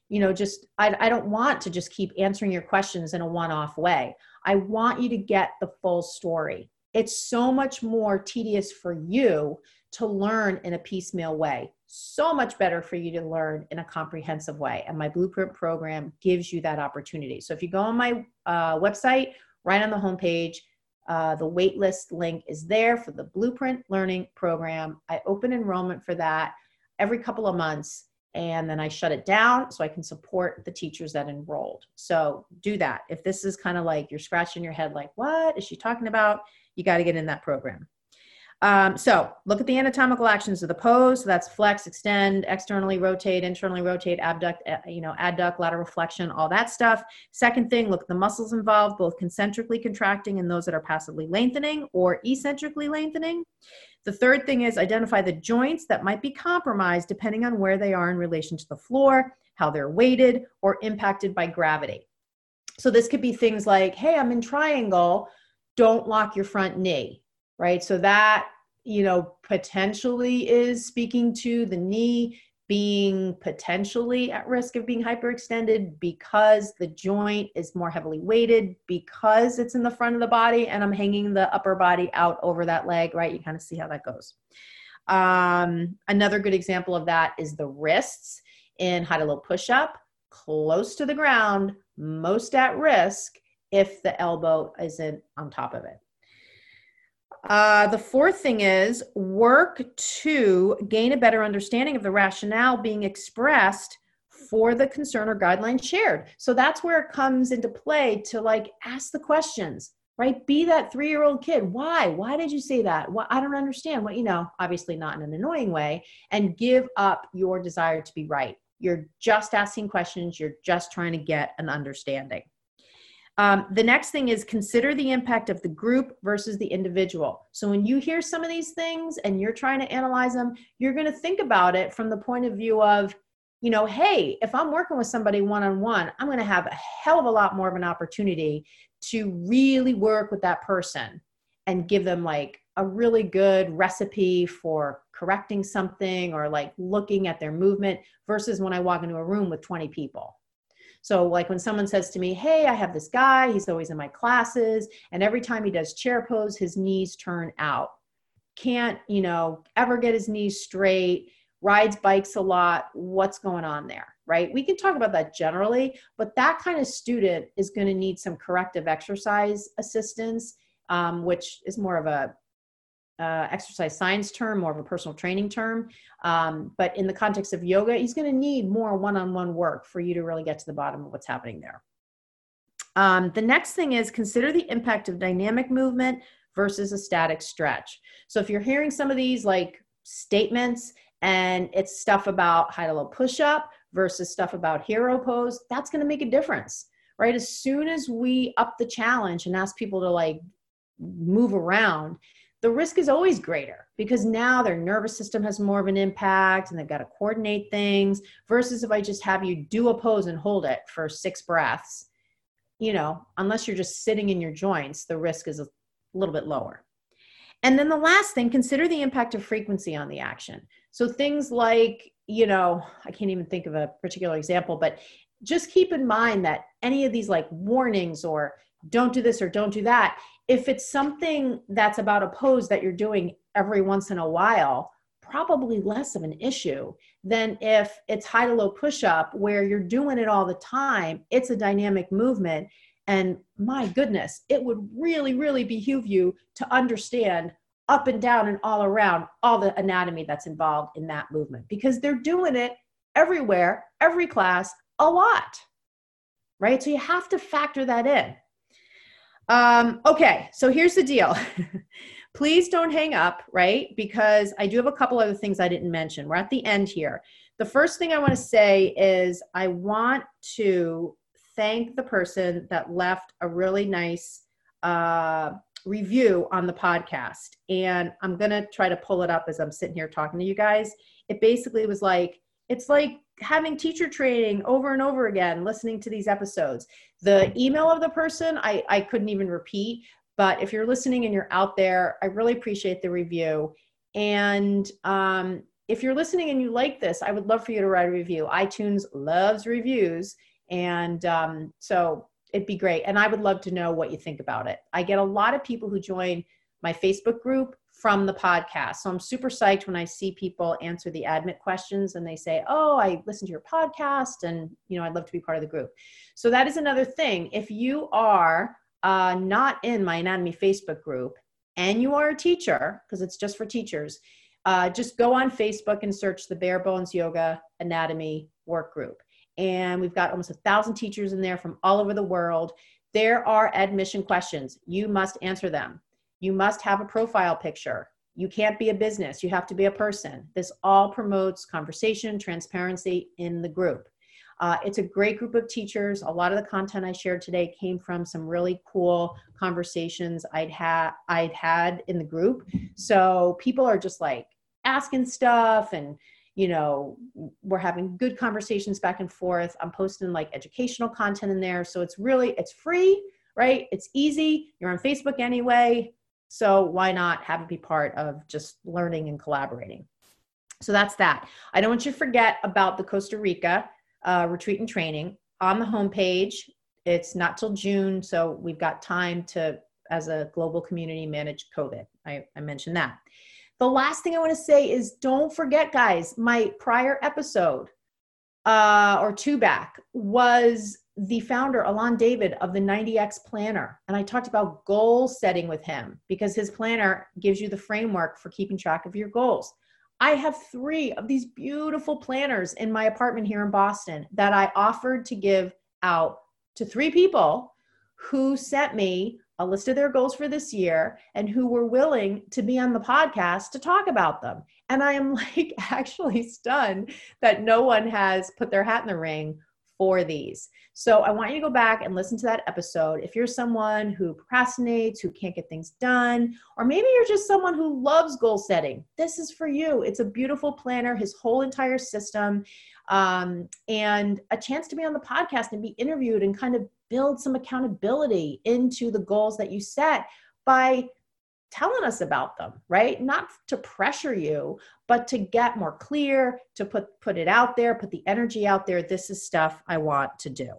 you know just I, I don't want to just keep answering your questions in a one-off way. I want you to get the full story. It's so much more tedious for you to learn in a piecemeal way. So much better for you to learn in a comprehensive way. And my blueprint program gives you that opportunity. So if you go on my uh, website right on the homepage uh, the waitlist link is there for the Blueprint Learning Program. I open enrollment for that every couple of months and then I shut it down so I can support the teachers that enrolled. So do that. If this is kind of like you're scratching your head, like, what is she talking about? You got to get in that program. Um, so look at the anatomical actions of the pose. So that's flex, extend, externally rotate, internally rotate, abduct, uh, you know, adduct, lateral flexion, all that stuff. Second thing, look at the muscles involved, both concentrically contracting and those that are passively lengthening or eccentrically lengthening. The third thing is identify the joints that might be compromised depending on where they are in relation to the floor, how they're weighted, or impacted by gravity. So this could be things like, hey, I'm in triangle, don't lock your front knee right? So that, you know, potentially is speaking to the knee being potentially at risk of being hyperextended because the joint is more heavily weighted because it's in the front of the body and I'm hanging the upper body out over that leg, right? You kind of see how that goes. Um, another good example of that is the wrists in high to low push up, close to the ground, most at risk if the elbow isn't on top of it. Uh, the fourth thing is work to gain a better understanding of the rationale being expressed for the concern or guideline shared. So that's where it comes into play to like ask the questions, right? Be that three year old kid. Why? Why did you say that? Well, I don't understand. What, you know, obviously not in an annoying way, and give up your desire to be right. You're just asking questions, you're just trying to get an understanding. Um, the next thing is consider the impact of the group versus the individual. So when you hear some of these things and you're trying to analyze them, you're going to think about it from the point of view of, you know, hey, if I'm working with somebody one on one, I'm going to have a hell of a lot more of an opportunity to really work with that person and give them like a really good recipe for correcting something or like looking at their movement versus when I walk into a room with 20 people. So, like when someone says to me, Hey, I have this guy, he's always in my classes, and every time he does chair pose, his knees turn out. Can't, you know, ever get his knees straight, rides bikes a lot. What's going on there? Right? We can talk about that generally, but that kind of student is going to need some corrective exercise assistance, um, which is more of a uh, exercise science term, more of a personal training term. Um, but in the context of yoga, he's going to need more one on one work for you to really get to the bottom of what's happening there. Um, the next thing is consider the impact of dynamic movement versus a static stretch. So if you're hearing some of these like statements and it's stuff about high to low push up versus stuff about hero pose, that's going to make a difference, right? As soon as we up the challenge and ask people to like move around, the risk is always greater because now their nervous system has more of an impact and they've got to coordinate things versus if I just have you do a pose and hold it for six breaths, you know, unless you're just sitting in your joints, the risk is a little bit lower. And then the last thing, consider the impact of frequency on the action. So things like, you know, I can't even think of a particular example, but just keep in mind that any of these like warnings or don't do this or don't do that if it's something that's about a pose that you're doing every once in a while, probably less of an issue than if it's high to low push up where you're doing it all the time. It's a dynamic movement. And my goodness, it would really, really behoove you to understand up and down and all around all the anatomy that's involved in that movement because they're doing it everywhere, every class, a lot. Right? So you have to factor that in. Um, okay, so here's the deal. Please don't hang up, right? Because I do have a couple other things I didn't mention. We're at the end here. The first thing I want to say is I want to thank the person that left a really nice uh, review on the podcast. And I'm going to try to pull it up as I'm sitting here talking to you guys. It basically was like, it's like having teacher training over and over again, listening to these episodes. The email of the person, I, I couldn't even repeat. But if you're listening and you're out there, I really appreciate the review. And um, if you're listening and you like this, I would love for you to write a review. iTunes loves reviews. And um, so it'd be great. And I would love to know what you think about it. I get a lot of people who join my Facebook group from the podcast. So I'm super psyched when I see people answer the admit questions and they say, "Oh, I listened to your podcast and, you know, I'd love to be part of the group." So that is another thing. If you are uh, not in my anatomy Facebook group and you are a teacher, because it's just for teachers, uh, just go on Facebook and search the Bare Bones Yoga Anatomy Work Group. And we've got almost a thousand teachers in there from all over the world. There are admission questions. You must answer them you must have a profile picture. You can't be a business, you have to be a person. This all promotes conversation, transparency in the group. Uh, it's a great group of teachers. A lot of the content I shared today came from some really cool conversations I'd had I'd had in the group. So people are just like asking stuff and you know we're having good conversations back and forth. I'm posting like educational content in there. So it's really it's free, right? It's easy. You're on Facebook anyway. So why not have it be part of just learning and collaborating? So that's that. I don't want you to forget about the Costa Rica uh, retreat and training on the homepage. It's not till June, so we've got time to, as a global community, manage COVID. I, I mentioned that. The last thing I want to say is don't forget, guys, my prior episode uh, or two back was the founder, Alon David of the 90X Planner. And I talked about goal setting with him because his planner gives you the framework for keeping track of your goals. I have three of these beautiful planners in my apartment here in Boston that I offered to give out to three people who sent me a list of their goals for this year and who were willing to be on the podcast to talk about them. And I am like actually stunned that no one has put their hat in the ring for these. So I want you to go back and listen to that episode. If you're someone who procrastinates, who can't get things done, or maybe you're just someone who loves goal setting, this is for you. It's a beautiful planner, his whole entire system, um, and a chance to be on the podcast and be interviewed and kind of build some accountability into the goals that you set by telling us about them, right? Not to pressure you, but to get more clear, to put put it out there, put the energy out there. This is stuff I want to do.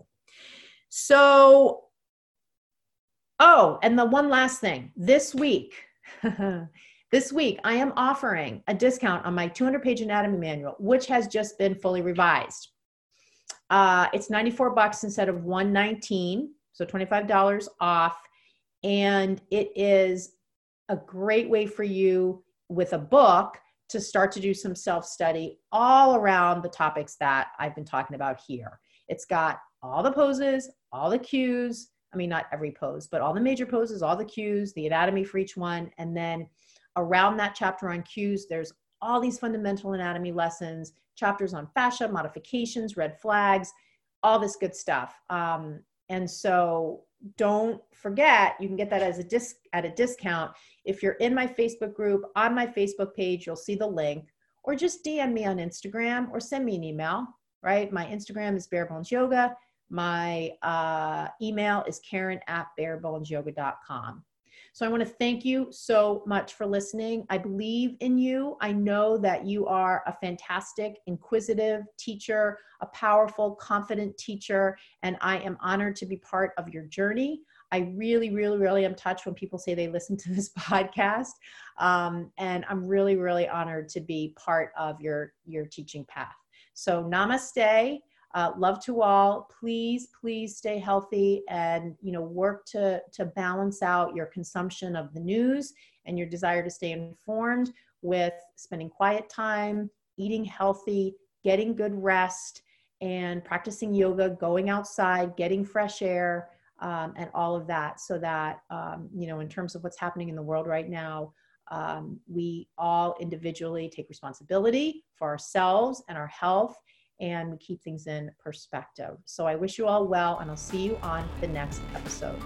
So Oh, and the one last thing. This week, this week I am offering a discount on my 200 page anatomy manual, which has just been fully revised. Uh, it's 94 bucks instead of 119, so $25 off. And it is a great way for you with a book to start to do some self study all around the topics that I've been talking about here. It's got all the poses, all the cues. I mean, not every pose, but all the major poses, all the cues, the anatomy for each one. And then around that chapter on cues, there's all these fundamental anatomy lessons, chapters on fascia, modifications, red flags, all this good stuff. Um, and so don't forget, you can get that as a disc at a discount. If you're in my Facebook group, on my Facebook page, you'll see the link, or just DM me on Instagram or send me an email, right? My Instagram is Barebones Yoga. My uh, email is Karen at barebonesyoga.com. So I want to thank you so much for listening. I believe in you. I know that you are a fantastic, inquisitive teacher, a powerful, confident teacher, and I am honored to be part of your journey. I really, really, really am touched when people say they listen to this podcast. Um, and I'm really, really honored to be part of your, your teaching path. So, namaste. Uh, love to all. Please, please stay healthy and you know work to to balance out your consumption of the news and your desire to stay informed with spending quiet time, eating healthy, getting good rest, and practicing yoga, going outside, getting fresh air, um, and all of that. So that um, you know, in terms of what's happening in the world right now. Um, we all individually take responsibility for ourselves and our health and we keep things in perspective. So I wish you all well, and I'll see you on the next episode.